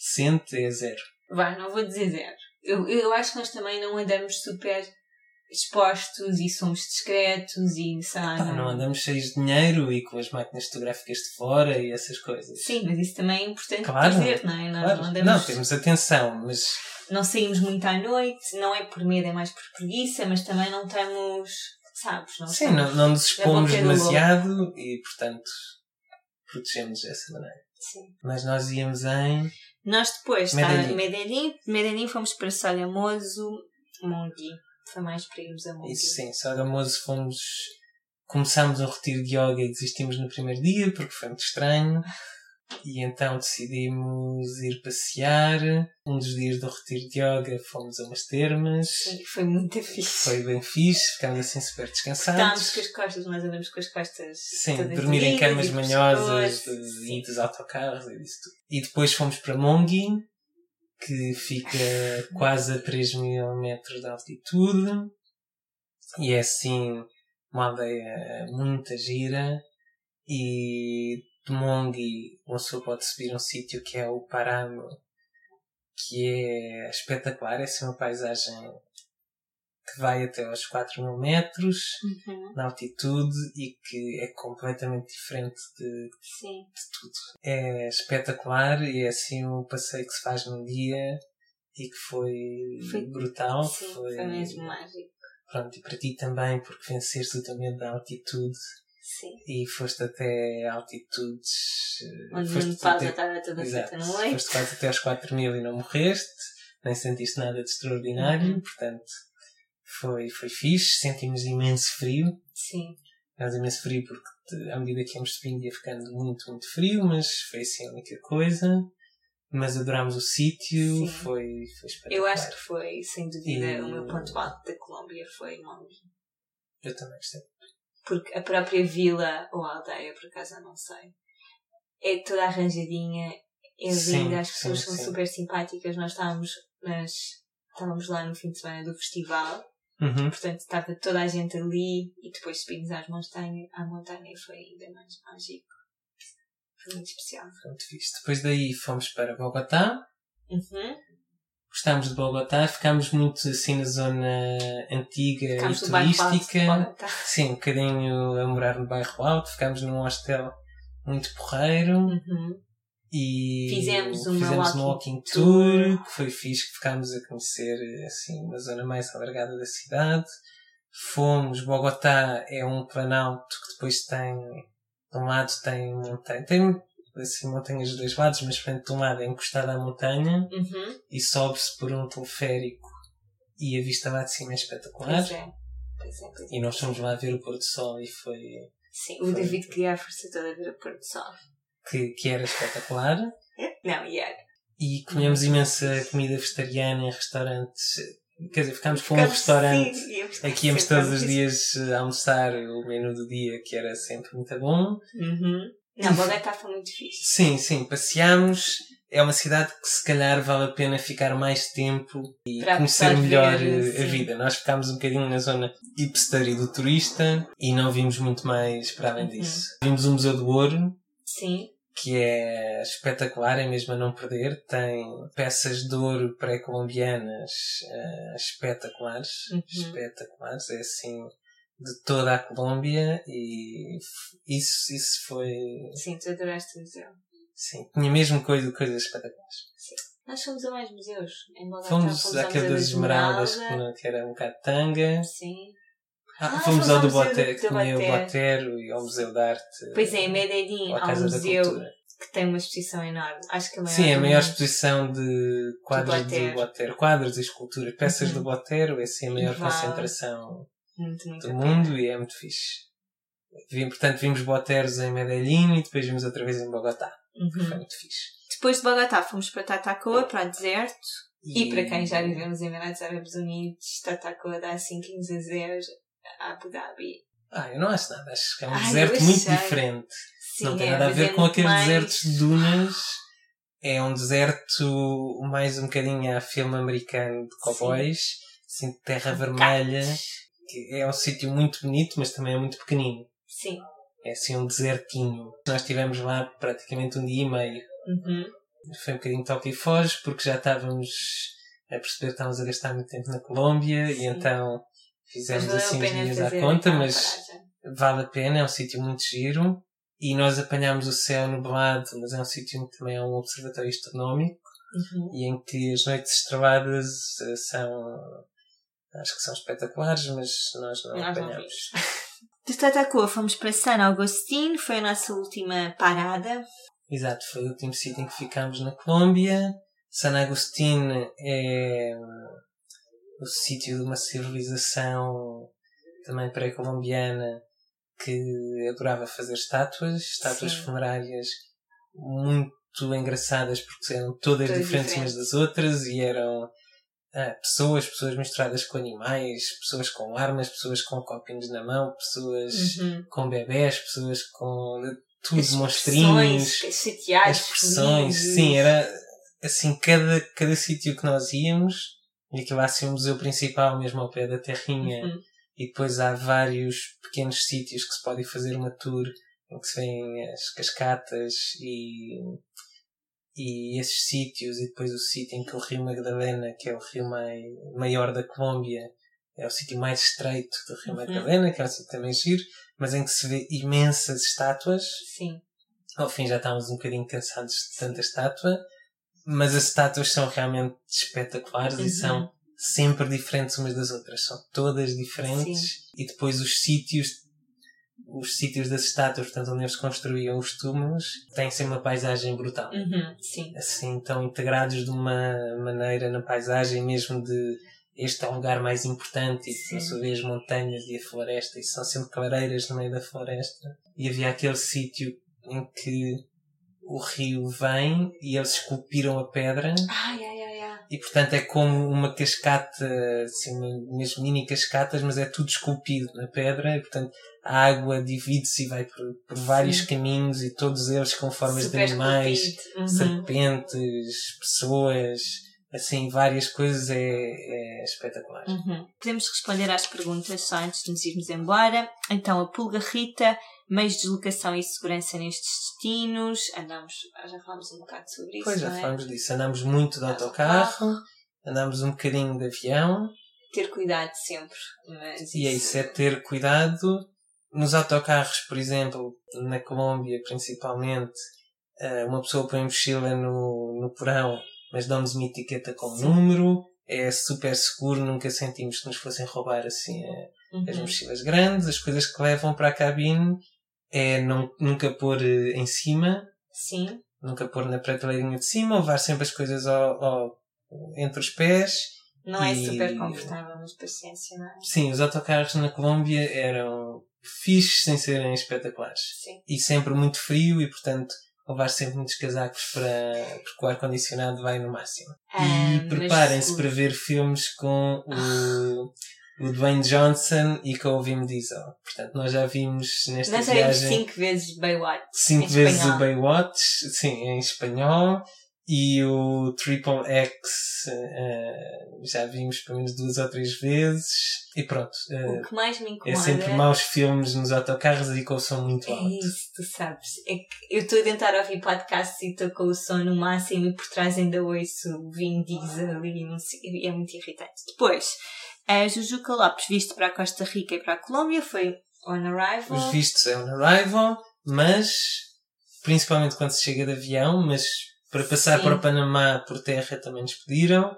sente é zero. Vai, não vou dizer zero. Eu, eu acho que nós também não andamos super expostos e somos discretos e sei lá, não... não andamos cheios de dinheiro e com as máquinas fotográficas de fora e essas coisas. Sim, mas isso também é importante claro, dizer, não é? Não, claro. não, andamos... não, temos atenção, mas. Não saímos muito à noite, não é por medo, é mais por preguiça, mas também não estamos, sabes? Não Sim, não, não nos expomos demasiado e, portanto, protegemos dessa maneira. Sim. Mas nós íamos em. Nós depois, Medellín. Tá, Medellín, Medellín fomos para Solhamoso, Mongi foi mais para irmos a Monte. Isso sim, Sagamoso fomos. Começámos um retiro de yoga e desistimos no primeiro dia porque foi muito estranho. E então decidimos ir passear. Um dos dias do retiro de yoga fomos a umas termas. Sim, foi muito fixe. Foi bem fixe, ficámos assim super descansados. Estávamos com as costas, nós andamos com as costas. Sim, dormir em camas manhosas e dos autocarros e disso tudo. E depois fomos para Mongi, que fica <laughs> quase a 3 mil metros de altitude e é assim uma aldeia muito gira e de Mongi uma pessoa pode subir um sítio que é o Paramo que é espetacular, é assim uma paisagem que vai até aos 4 mil metros Uhum. na altitude e que é completamente diferente de, de tudo. É espetacular e é assim um passeio que se faz num dia e que foi, Foi- brutal. Sim, foi mesmo mágico. Pronto, e para ti também, porque venceste o teu medo da altitude Sim. e foste até altitudes. eh, Onde foste não até- estava toda Exato. Foste quase até aos 4 mil e não morreste, nem sentiste nada de extraordinário, Uhum. portanto foi, foi fixe, sentimos imenso frio. Sim. Nós imenso frio porque à medida que íamos subindo ia ficando muito, muito frio, mas foi assim a única coisa. Mas adorámos o sítio, foi, foi espetacular. Eu acho que foi, sem dúvida, E- o meu ponto alto da Colômbia foi Monte. Eu também gostei. Porque a própria vila ou aldeia, por acaso eu não sei, é toda arranjadinha, é Sim, linda, as sim, pessoas são sim. super simpáticas. Nós estávamos, nas, estávamos lá no fim de semana do festival, Uhum. portanto estava toda a gente ali e depois subimos às montanhas, à montanha e foi ainda mais mágico. Foi muito especial. Muito fixe. Depois daí fomos para Bogotá. Uhum. Gostámos de Bogotá, ficámos muito assim na zona antiga Ficámos e turística. Sim, um bocadinho a morar no bairro alto, ficámos num hostel muito porreiro Uhum. e Fizemos uma fizemos um walking walking tour. tour, que foi fixe, que ficámos a conhecer assim uma zona mais alargada da cidade. Fomos, Bogotá é um planalto que depois tem, de um lado tem montanha, tem assim montanhas dos dois lados, mas frente de um lado é encostada à montanha Uhum. e sobe-se por um teleférico e a vista lá de cima é espetacular. Pois é. Pois é, pois é. E nós fomos lá ver o pôr do sol e foi Sim, o Foi. David queria a força toda a ver o pôr do sol. que, que era espetacular. <laughs> Não, e era. E comemos imensa comida vegetariana em restaurantes. Quer dizer, ficámos com um restaurante. sim, Aqui íamos todos os dias eh, almoçar o menu do dia, que era sempre muito bom. Uhum. Não, Bogotá foi muito fixe. Sim, sim, passeámos. É uma cidade que se calhar vale a pena ficar mais tempo e Para conhecer melhor eh, a sim. vida. Nós ficámos um bocadinho na zona hipster e do turista e não vimos muito mais para além Uhum. disso. Vimos o Museu do Ouro, Sim. que é espetacular, é mesmo a não perder. Tem peças de ouro pré-colombianas eh, espetaculares. Uhum. Espetaculares. É assim de toda a Colômbia e isso, isso foi. Sim, tu adoraste o museu. Sim, tinha mesmo coisa, coisas espetaculares. Nós fomos a mais museus. Em Bogotá Fomos fomos ao àquele das da Esmeraldas, Esmeralda. que, era um bocado tanga. Sim. Ah, Ah, fomos fomos ao ao do Botero, que tinha o Botero. E ao Museu de Arte. Pois é, em Medellín ou a há Casa da museu que tem uma exposição enorme. Acho que a maior Sim, é a maior exposição de quadros do Botero. Botero. Quadros e esculturas. Peças Uhum. do Botero, essa é a maior Vale. concentração Muito, muito do mundo e é muito fixe. Vim, portanto, vimos Boteros em Medellín e depois vimos outra vez em Bogotá. Foi Uhum. muito fixe. Depois de Bogotá fomos para Tatacoa, para o deserto. E, para quem já viveu nos Emirados Árabes Unidos, Tatacoa dá 5 a 0 a Abu Dhabi. Ah, eu não acho nada. Acho que é um Ai, deserto muito diferente. Sim, não tem é, nada a ver é com aqueles mais- desertos de dunas. É um deserto mais um bocadinho a filme americano de cowboys. Assim, de terra vermelha. Que é um sítio muito bonito, mas também é muito pequenino. Sim. É assim um desertinho. Nós estivemos lá praticamente um dia e meio. Uhum. Foi um bocadinho toque e foge, porque já estávamos a perceber que estávamos a gastar muito tempo na Colômbia e Sim. então fizemos assim a os dias à conta, mas vale a pena, é um sítio muito giro. E nós apanhámos o céu nublado, mas é um sítio onde também é um observatório astronómico Uhum. e em que as noites estreladas eh, são, acho que são espetaculares, mas nós não Nós não apanhámos. <laughs> De Tatacoa fomos para San Agustín, foi a nossa última parada. Exato, foi o último sítio em que ficámos na Colômbia. San Agustín é hum, o sítio de uma civilização também pré-colombiana que adorava fazer estátuas, estátuas Sim. funerárias muito engraçadas porque eram todas Todas diferentes umas diferentes. das outras e eram ah, pessoas, pessoas misturadas com animais, pessoas com armas, pessoas com copinhos na mão, pessoas Uhum. com bebés, pessoas com tudo, As monstrinhos, expressões, felizes. sim, era assim, cada, cada sítio que nós íamos, e aquilo há assim um museu principal mesmo ao pé da terrinha, Uhum. e depois há vários pequenos sítios que se podem fazer uma tour em que se vêem as cascatas e, e esses sítios, e depois o sítio em que o Rio Magdalena, que é o rio mai, maior da Colômbia, é o sítio mais estreito do Rio uhum. Magdalena, que é um sítio também giro, mas em que se vê imensas estátuas. Sim. Ao fim já estávamos um bocadinho cansados de tanta estátua, mas as estátuas são realmente espetaculares uhum. e são sempre diferentes umas das outras. São todas diferentes Sim. e depois os sítios os sítios das estátuas, portanto, onde eles construíam os túmulos, têm sempre uma paisagem brutal. Uhum, sim. Assim, estão integrados de uma maneira na paisagem mesmo de este é o lugar mais importante e a sua vez as montanhas e a floresta e são sempre clareiras no meio da floresta. E havia aquele sítio em que o rio vem e eles esculpiram a pedra. Ai, ai. E portanto é como uma cascata, assim, mesmo mini cascatas, mas é tudo esculpido na pedra e portanto a água divide-se e vai por, por vários Sim. caminhos e todos eles com formas Super de animais, uhum. serpentes, pessoas, assim, várias coisas é, é espetacular. Uhum. Podemos responder às perguntas só antes de nos irmos embora. Então, a Pulga Rita meios de deslocação e segurança nestes destinos. Andamos, já falámos um bocado sobre isso. Pois, já é? falámos disso. Andamos muito de autocarro, andamos um bocadinho de avião. Ter cuidado sempre. Mas e é isso, é ter cuidado. Nos autocarros, por exemplo, na Colômbia principalmente, eh, uma pessoa põe mochila no, no porão, mas dá-nos uma etiqueta com Sim. número. É super seguro, nunca sentimos que nos fossem roubar assim eh, uhum. as mochilas grandes, as coisas que levam para a cabine é não, nunca pôr eh, em cima. Sim. Nunca pôr na prateleirinha de cima, levar sempre as coisas ao, ao entre os pés. Não é e... é super confortável, mas paciência, não é? Sim, os autocarros na Colômbia eram fixes sem serem espetaculares. Sim. E sempre muito frio e, portanto, levar sempre muitos casacos para, porque o ar-condicionado vai no máximo. Ah, e preparem-se para ver filmes com o o Dwayne Johnson e com o Vin Diesel. Portanto, nós já vimos nesta nós viagem... Nós já vimos 5 vezes Baywatch. 5 vezes espanhol. o Baywatch, sim, em espanhol. E o Triple X uh, já vimos pelo menos duas ou três vezes. E pronto. Uh, o que mais me incomoda... É sempre maus filmes nos autocarros e com o som muito alto. É isso, tu sabes. É que eu estou a tentar ouvir podcasts e estou com o som no máximo e por trás ainda ouço o Vin Diesel e, não sei, e é muito irritante. Depois, a Jujuca Lopes, visto para a Costa Rica e para a Colômbia, foi on arrival. Os vistos é on arrival, mas principalmente quando se chega de avião, mas para passar Sim. para o Panamá por terra também nos pediram,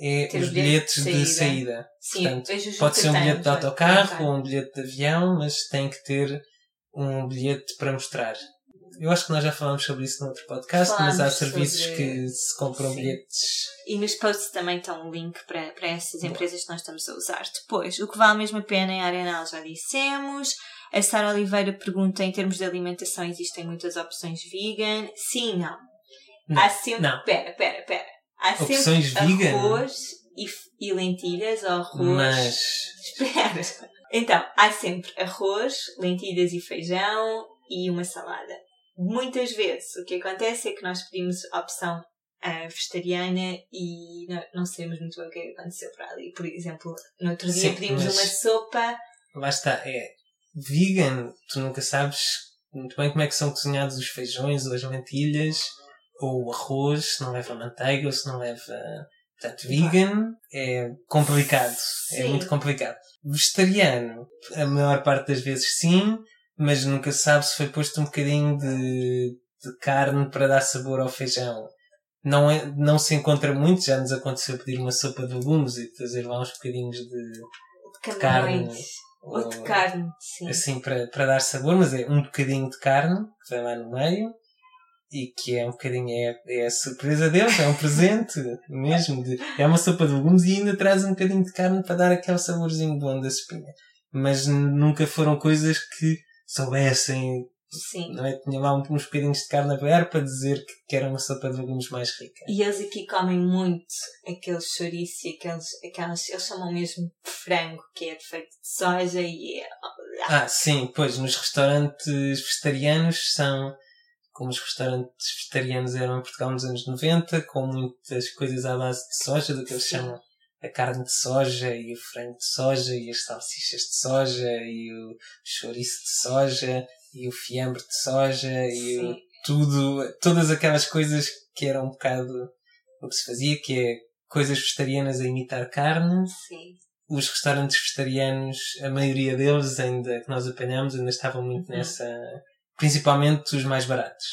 é Ter os bilhetes de saída. De saída. Sim, Portanto, pode ser um bilhete de autocarro ou um bilhete de avião, mas tem que ter um bilhete para mostrar. Eu acho que nós já falámos sobre isso no outro podcast, mas há serviços sobre... que se compram Sim. bilhetes. E nos posts também está um link para, para essas empresas que nós estamos a usar. Depois, o que vale mesmo a pena em Arenal já dissemos. A Sara Oliveira pergunta: em termos de alimentação, existem muitas opções vegan? Sim, não. não há sempre. Não. Pera, pera, pera. Há opções sempre arroz e, e lentilhas ou arroz. Mas. Espera. Então, há sempre arroz, lentilhas e feijão e uma salada muitas vezes o que acontece é que nós pedimos a opção uh, vegetariana e não, não sabemos muito bem o que é aconteceu para ali. Por exemplo, no outro dia Sim, pedimos uma sopa. Lá está, é vegan, tu nunca sabes muito bem como é que são cozinhados os feijões ou as lentilhas ou o arroz, se não leva manteiga ou se não leva. Portanto, vegan é complicado, é sim. é muito complicado. Vegetariano, a maior parte das vezes sim, mas nunca se sabe se foi posto um bocadinho de, de carne para dar sabor ao feijão. Não, é, não se encontra muito, já nos aconteceu pedir uma sopa de legumes e trazer lá uns bocadinhos de, de carne. Ou de carne, sim. Assim, para, para dar sabor, mas é um bocadinho de carne que vai lá no meio e que é um bocadinho é, é a surpresa deles, é um presente <laughs> mesmo. De, é uma sopa de legumes e ainda traz um bocadinho de carne para dar aquele saborzinho bom da espinha. Mas nunca foram coisas que soubessem. Sim. Não é? Tinha lá uns bocadinhos de carne a ver para dizer que, que era uma sopa de legumes mais rica. E eles aqui comem muito aqueles chouriço e aqueles, aquelas, eles chamam mesmo frango, que é feito de soja e é... Ah, sim, pois, nos restaurantes vegetarianos são como os restaurantes vegetarianos eram em Portugal nos anos 90, com muitas coisas à base de soja, do que eles chamam a carne de soja e o frango de soja e as salsichas de soja e o chouriço de soja e o fiambre de soja e o, tudo, todas aquelas coisas que eram um bocado o que se fazia, que é coisas vegetarianas a imitar carne. Sim. os restaurantes vegetarianos, a maioria deles ainda que nós apanhamos, ainda estavam muito Uhum. nessa. Principalmente os mais baratos.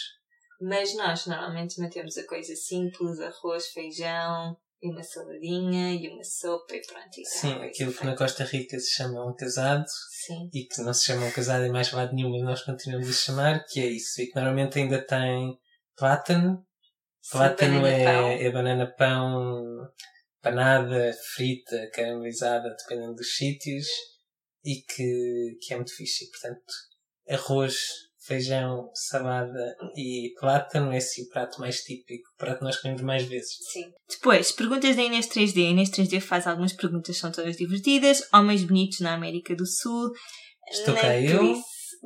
Mas nós normalmente mantemos a coisa simples, arroz, feijão, uma saladinha e uma sopa e pronto. E Sim, aquilo que na Costa Rica se chama um casado Sim, e que não se chama um casado em mais lado nenhum, mas nós continuamos a chamar, que é isso. E que normalmente ainda tem plátano. Sim, Plátano banana é, é banana pão, panada, frita, caramelizada, dependendo dos sítios, e que, que é muito fixe. E, portanto, arroz, feijão, salada e plátano é assim o prato mais típico, o prato que nós comemos mais vezes. Sim. Depois, perguntas da Inês 3D. A Inês 3D faz algumas perguntas, são todas divertidas. Homens bonitos na América do Sul. Estou cá eu.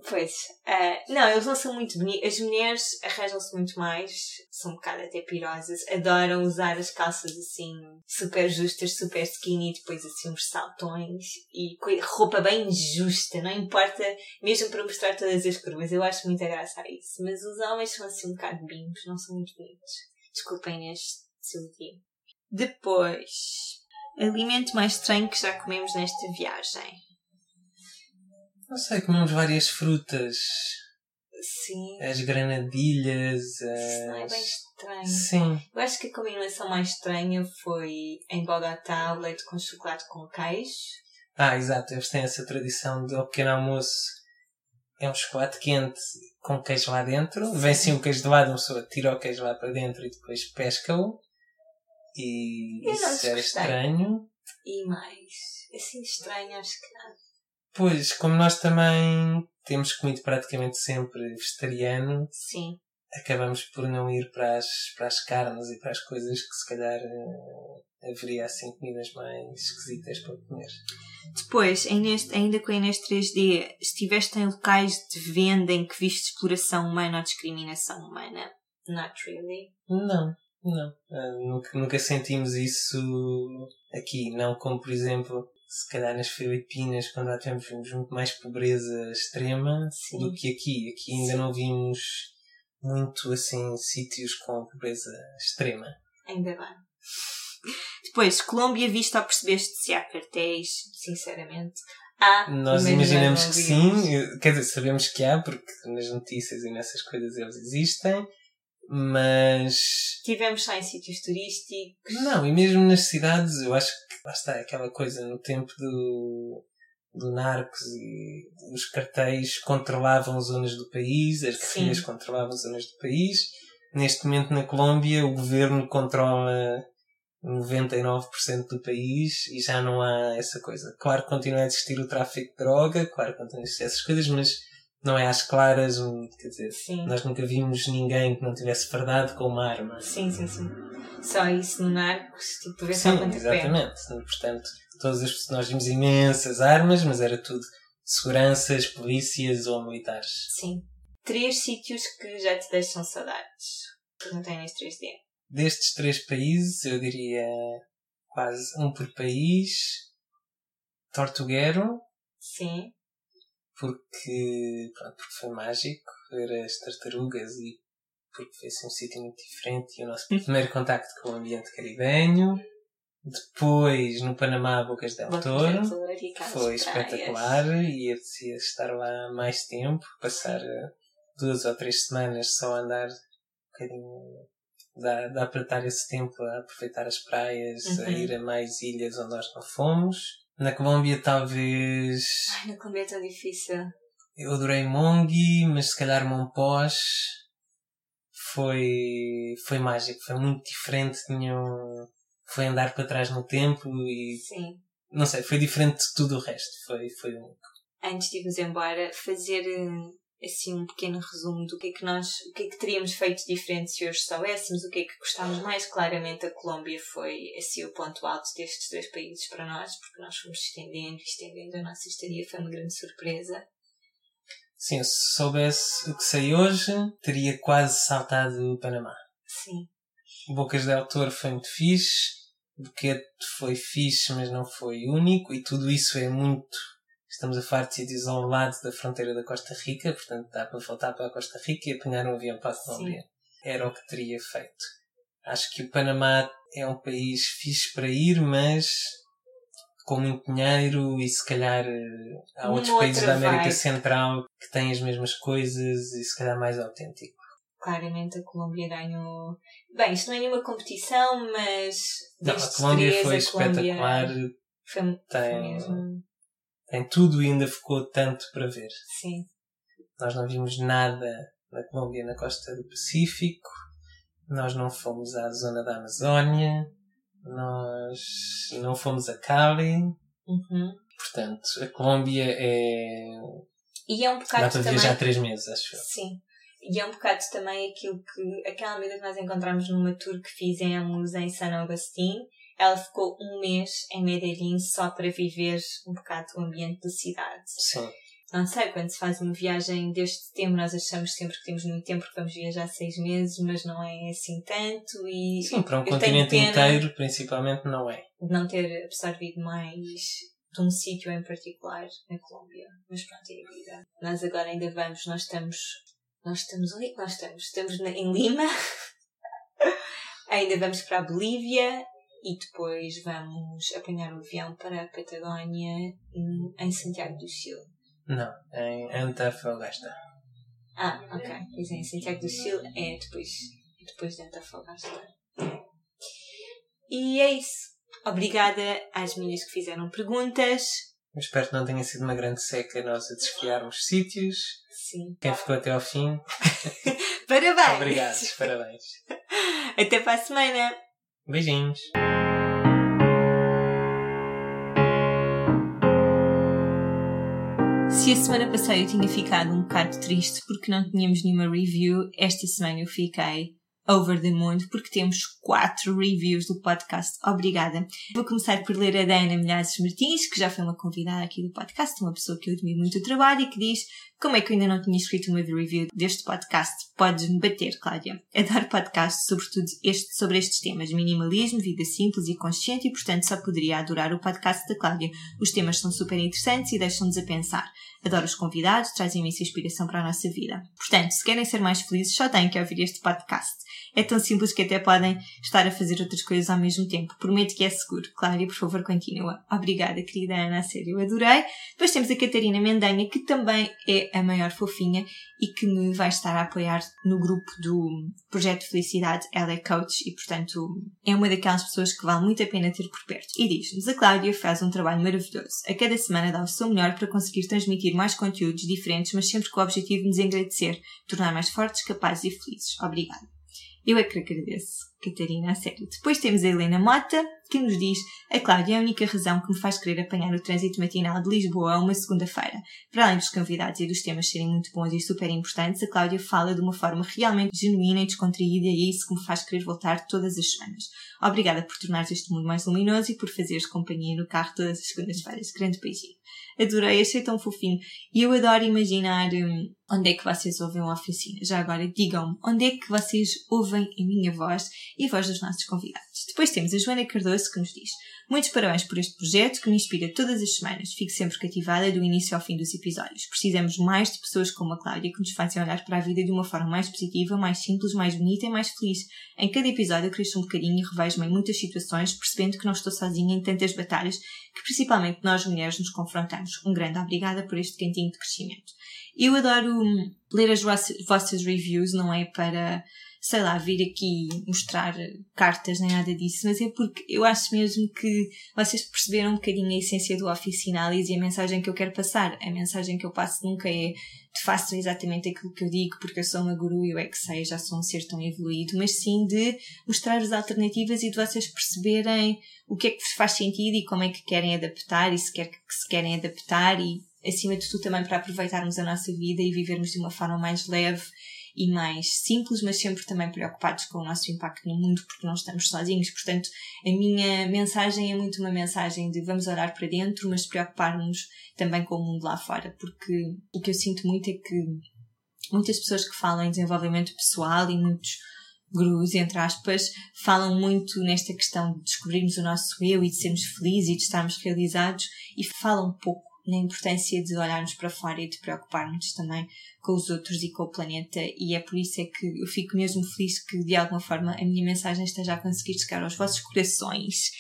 Pois. ah, não, eles não são muito bonitos. As mulheres arranjam-se muito mais. São um bocado até pirosas. Adoram usar as calças assim, super justas, super skinny. Depois assim uns saltões. E roupa bem justa. Não importa, mesmo para mostrar todas as curvas. Eu acho muita graça a isso. Mas os homens são assim um bocado bimbos. Não são muito bonitos. Desculpem eu digo. Depois, alimento mais estranho que já comemos nesta viagem. Não sei, comemos várias frutas, Sim, as granadilhas, isso não é as... bem estranho. Sim, Eu acho que a combinação mais estranha foi em Bogotá o leite com chocolate com queijo. Ah, exato, eles têm essa tradição de ao pequeno almoço é um chocolate quente com queijo lá dentro. Vem sim o queijo de lado, uma pessoa tira o queijo lá para dentro e depois pesca-o. E Eu isso era estranho. E mais, assim estranho, acho que nada. Pois, como nós também temos comido praticamente sempre vegetariano, Sim, acabamos por não ir para as, para as carnes e para as coisas que se calhar eh, haveria assim comidas mais esquisitas para comer. Depois, Inês- ainda com a Inês 3D, estiveste em locais de venda em que viste exploração humana ou discriminação humana? Not really. Não, não. Ah, nunca, nunca sentimos isso aqui. Não como, por exemplo, se calhar nas Filipinas, quando lá tivemos vimos muito mais pobreza extrema Sim. do que aqui. Aqui ainda Sim. não vimos muito assim sítios com pobreza extrema. Ainda bem. Depois, Colômbia, viste ou percebeste se há cartéis? Sinceramente. Há. Nós imaginamos que vimos. sim, quer dizer, sabemos que há, porque nas notícias e nessas coisas eles existem, mas Tivemos só em sítios turísticos. Não, e mesmo nas cidades, eu acho que lá está aquela coisa no tempo do, do Narcos e os cartéis controlavam zonas do país, as guerrilhas controlavam zonas do país. Neste momento na Colômbia o governo controla 99% do país e já não há essa coisa. Claro que continua a existir o tráfico de droga, claro que continua a existir essas coisas, mas não é às claras, um, quer dizer, Sim. nós nunca vimos ninguém que não tivesse fardado com uma arma. Sim, sim, sim. Só isso no Narcos, tipo, ver Sim, só quanto pé. exatamente. Portanto, todas as nós vimos imensas armas, mas era tudo seguranças, polícias ou militares. Sim. Três sítios que já te deixam saudades. Que não têm neste 3D. Destes três países, eu diria quase um por país. Tortuguero, Sim. Porque, pronto, porque foi mágico ver as tartarugas e porque foi assim um sítio muito diferente e o nosso primeiro contacto com o ambiente caribenho. Depois, no Panamá, Bocas del Bocas Toro. del Toro aquelas Foi espetacular e apetecia estar lá mais tempo, passar eh, duas ou três semanas só a andar um bocadinho. Dá, para estar esse tempo a aproveitar as praias, a Uhum. ir a mais ilhas onde nós não fomos. Na Colômbia, talvez. Ai, na Colômbia é tão difícil. Eu adorei Mongi, mas se calhar Monpós foi, foi mágico, foi muito diferente. Tinha um- foi andar para trás no tempo e Sim. não sei, foi diferente de tudo o resto. Foi, foi um Antes de irmos embora, fazer eh, assim um pequeno resumo do que é que nós, o que é que teríamos feito diferente se hoje soubéssemos, o que é que gostámos mais. Claramente a Colômbia foi assim o ponto alto destes dois países para nós, porque nós fomos estendendo e estendendo a nossa estadia, foi uma grande surpresa. Sim, se soubesse o que sei hoje, teria quase saltado o Panamá. Sim, Bocas del Toro foi muito fixe, Boquete foi fixe, mas não foi único, e tudo isso é muito. Estamos a falar de sítios ao lado da fronteira da Costa Rica, portanto dá para voltar para a Costa Rica e apanhar um avião para a Colômbia. Era o que teria feito. Acho que o Panamá é um país fixe para ir, mas com muito dinheiro e se calhar eh, há outros países da América vibe. Central que têm as mesmas coisas e se calhar mais autêntico. Claramente a Colômbia ganhou. Bem, isto não é nenhuma competição, mas. Não, a Colômbia foi a espetacular. Foi, tem, mesmo. Tem tudo ainda ficou tanto para ver. Sim. Nós não vimos nada na Colômbia na costa do Pacífico, nós não fomos à zona da Amazónia, nós não fomos a Cali. Uhum. Portanto, a Colômbia é. E é um bocado. Dá para também... viajar três meses, acho eu. Sim. E é um bocado também aquilo que. Aquela amiga que nós encontramos numa tour que fizemos em San Agustín. Ela ficou um mês em Medellín só para viver um bocado o ambiente da cidade. Sim não sei, quando se faz uma viagem deste tempo, nós achamos sempre que temos muito tempo porque vamos viajar seis meses, mas não é assim tanto e... Sim, para um continente inteiro, principalmente, não é. De não ter absorvido mais de um sítio em particular na Colômbia. Mas pronto, é a vida. Nós agora ainda vamos, nós estamos... Nós estamos... Onde é que nós estamos? Estamos na, em Lima. <laughs> ainda vamos para a Bolívia e depois vamos apanhar o avião para a Patagónia em Santiago do Chile. Não, em Antofagasta. Ah, ok. Pois é, em Santiago do Chile é depois, depois de Antofagasta. E é isso. Obrigada às meninas que fizeram perguntas. Eu espero que não tenha sido uma grande seca nós a desfiarmos sítios. Sim. Quem ficou até ao fim. <laughs> parabéns! Obrigado, parabéns. Até para a semana. Beijinhos. Se a semana passada eu tinha ficado um bocado triste porque não tínhamos nenhuma review, esta semana eu fiquei over the moon porque temos quatro reviews do podcast. Obrigada. Vou começar por ler a Dana Milhares Martins, que já foi uma convidada aqui do podcast, uma pessoa que eu admiro muito o trabalho e que diz como é que eu ainda não tinha escrito uma review deste podcast? Podes-me bater, Cláudia. Adoro podcasts, sobretudo este, sobre estes temas. Minimalismo, vida simples e consciente e, portanto, só poderia adorar o podcast da Cláudia. Os temas são super interessantes e deixam-nos a pensar. Adoro os convidados, trazem imensa inspiração para a nossa vida. Portanto, se querem ser mais felizes, só têm que ouvir este podcast. É tão simples que até podem estar a fazer outras coisas ao mesmo tempo. Prometo que é seguro. Cláudia, por favor, continua. Obrigada, querida Ana, a sério, adorei. Depois temos a Catarina Mendanha, que também é a maior fofinha e que me vai estar a apoiar no grupo do Projeto Felicidade. Ela é coach e, portanto, é uma daquelas pessoas que vale muito a pena ter por perto. E diz-nos, a Cláudia faz um trabalho maravilhoso. A cada semana dá o seu melhor para conseguir transmitir mais conteúdos diferentes, mas sempre com o objetivo de nos agradecer, tornar mais fortes, capazes e felizes. Obrigada. Eu é que agradeço, Catarina, a sério. Depois temos a Helena Mota, que nos diz: A Cláudia é a única razão que me faz querer apanhar o trânsito matinal de Lisboa a uma segunda-feira. Para além dos convidados e dos temas serem muito bons e super importantes, a Cláudia fala de uma forma realmente genuína e descontraída e é isso que me faz querer voltar todas as semanas. Obrigada por tornares este mundo mais luminoso e por fazeres companhia no carro todas as segundas-feiras. Grande beijinho. Adorei, achei tão fofinho. E eu adoro imaginar hum, onde é que vocês ouvem a oficina. Já agora, digam-me onde é que vocês ouvem a minha voz e a voz dos nossos convidados. Depois temos a Joana Cardoso que nos diz Muitos parabéns por este projeto que me inspira todas as semanas. Fico sempre cativada do início ao fim dos episódios. Precisamos mais de pessoas como a Cláudia que nos fazem olhar para a vida de uma forma mais positiva, mais simples, mais bonita e mais feliz. Em cada episódio eu cresço um bocadinho e revejo-me em muitas situações, percebendo que não estou sozinha em tantas batalhas que principalmente nós mulheres nos confrontamos. Um grande obrigada por este cantinho de crescimento. Eu adoro ler as vossas reviews, não é para sei lá, vir aqui mostrar cartas nem nada disso, mas é porque eu acho mesmo que vocês perceberam um bocadinho a essência do Officinalis e a mensagem que eu quero passar. A mensagem que eu passo nunca é de façam exatamente aquilo que eu digo porque eu sou uma guru e eu é que sei, já sou um ser tão evoluído, mas sim de mostrar as alternativas e de vocês perceberem o que é que vos faz sentido e como é que querem adaptar e se, quer, que se querem adaptar e acima de tudo também para aproveitarmos a nossa vida e vivermos de uma forma mais leve e mais simples, mas sempre também preocupados com o nosso impacto no mundo, porque não estamos sozinhos. Portanto, a minha mensagem é muito uma mensagem de vamos olhar para dentro, mas preocupar-nos também com o mundo lá fora, porque o que eu sinto muito é que muitas pessoas que falam em desenvolvimento pessoal e muitos gurus, entre aspas, falam muito nesta questão de descobrirmos o nosso eu e de sermos felizes e de estarmos realizados e falam pouco na importância de olharmos para fora e de preocuparmos também com os outros e com o planeta e é por isso é que eu fico mesmo feliz que de alguma forma a minha mensagem esteja a conseguir chegar aos vossos corações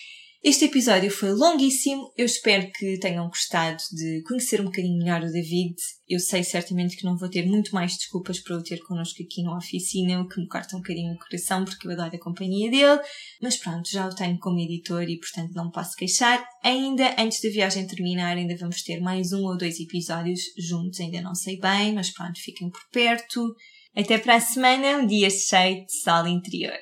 Este episódio foi longuíssimo. Eu espero que tenham gostado de conhecer um bocadinho melhor o David. Eu sei certamente que não vou ter muito mais desculpas para o ter connosco aqui na oficina, o que me corta um bocadinho o coração porque eu adoro a companhia dele. Mas pronto, já o tenho como editor e portanto não me posso queixar. Ainda antes da viagem terminar, ainda vamos ter mais um ou dois episódios juntos, ainda não sei bem, mas pronto, fiquem por perto. Até para a semana, um dia cheio de sol interior.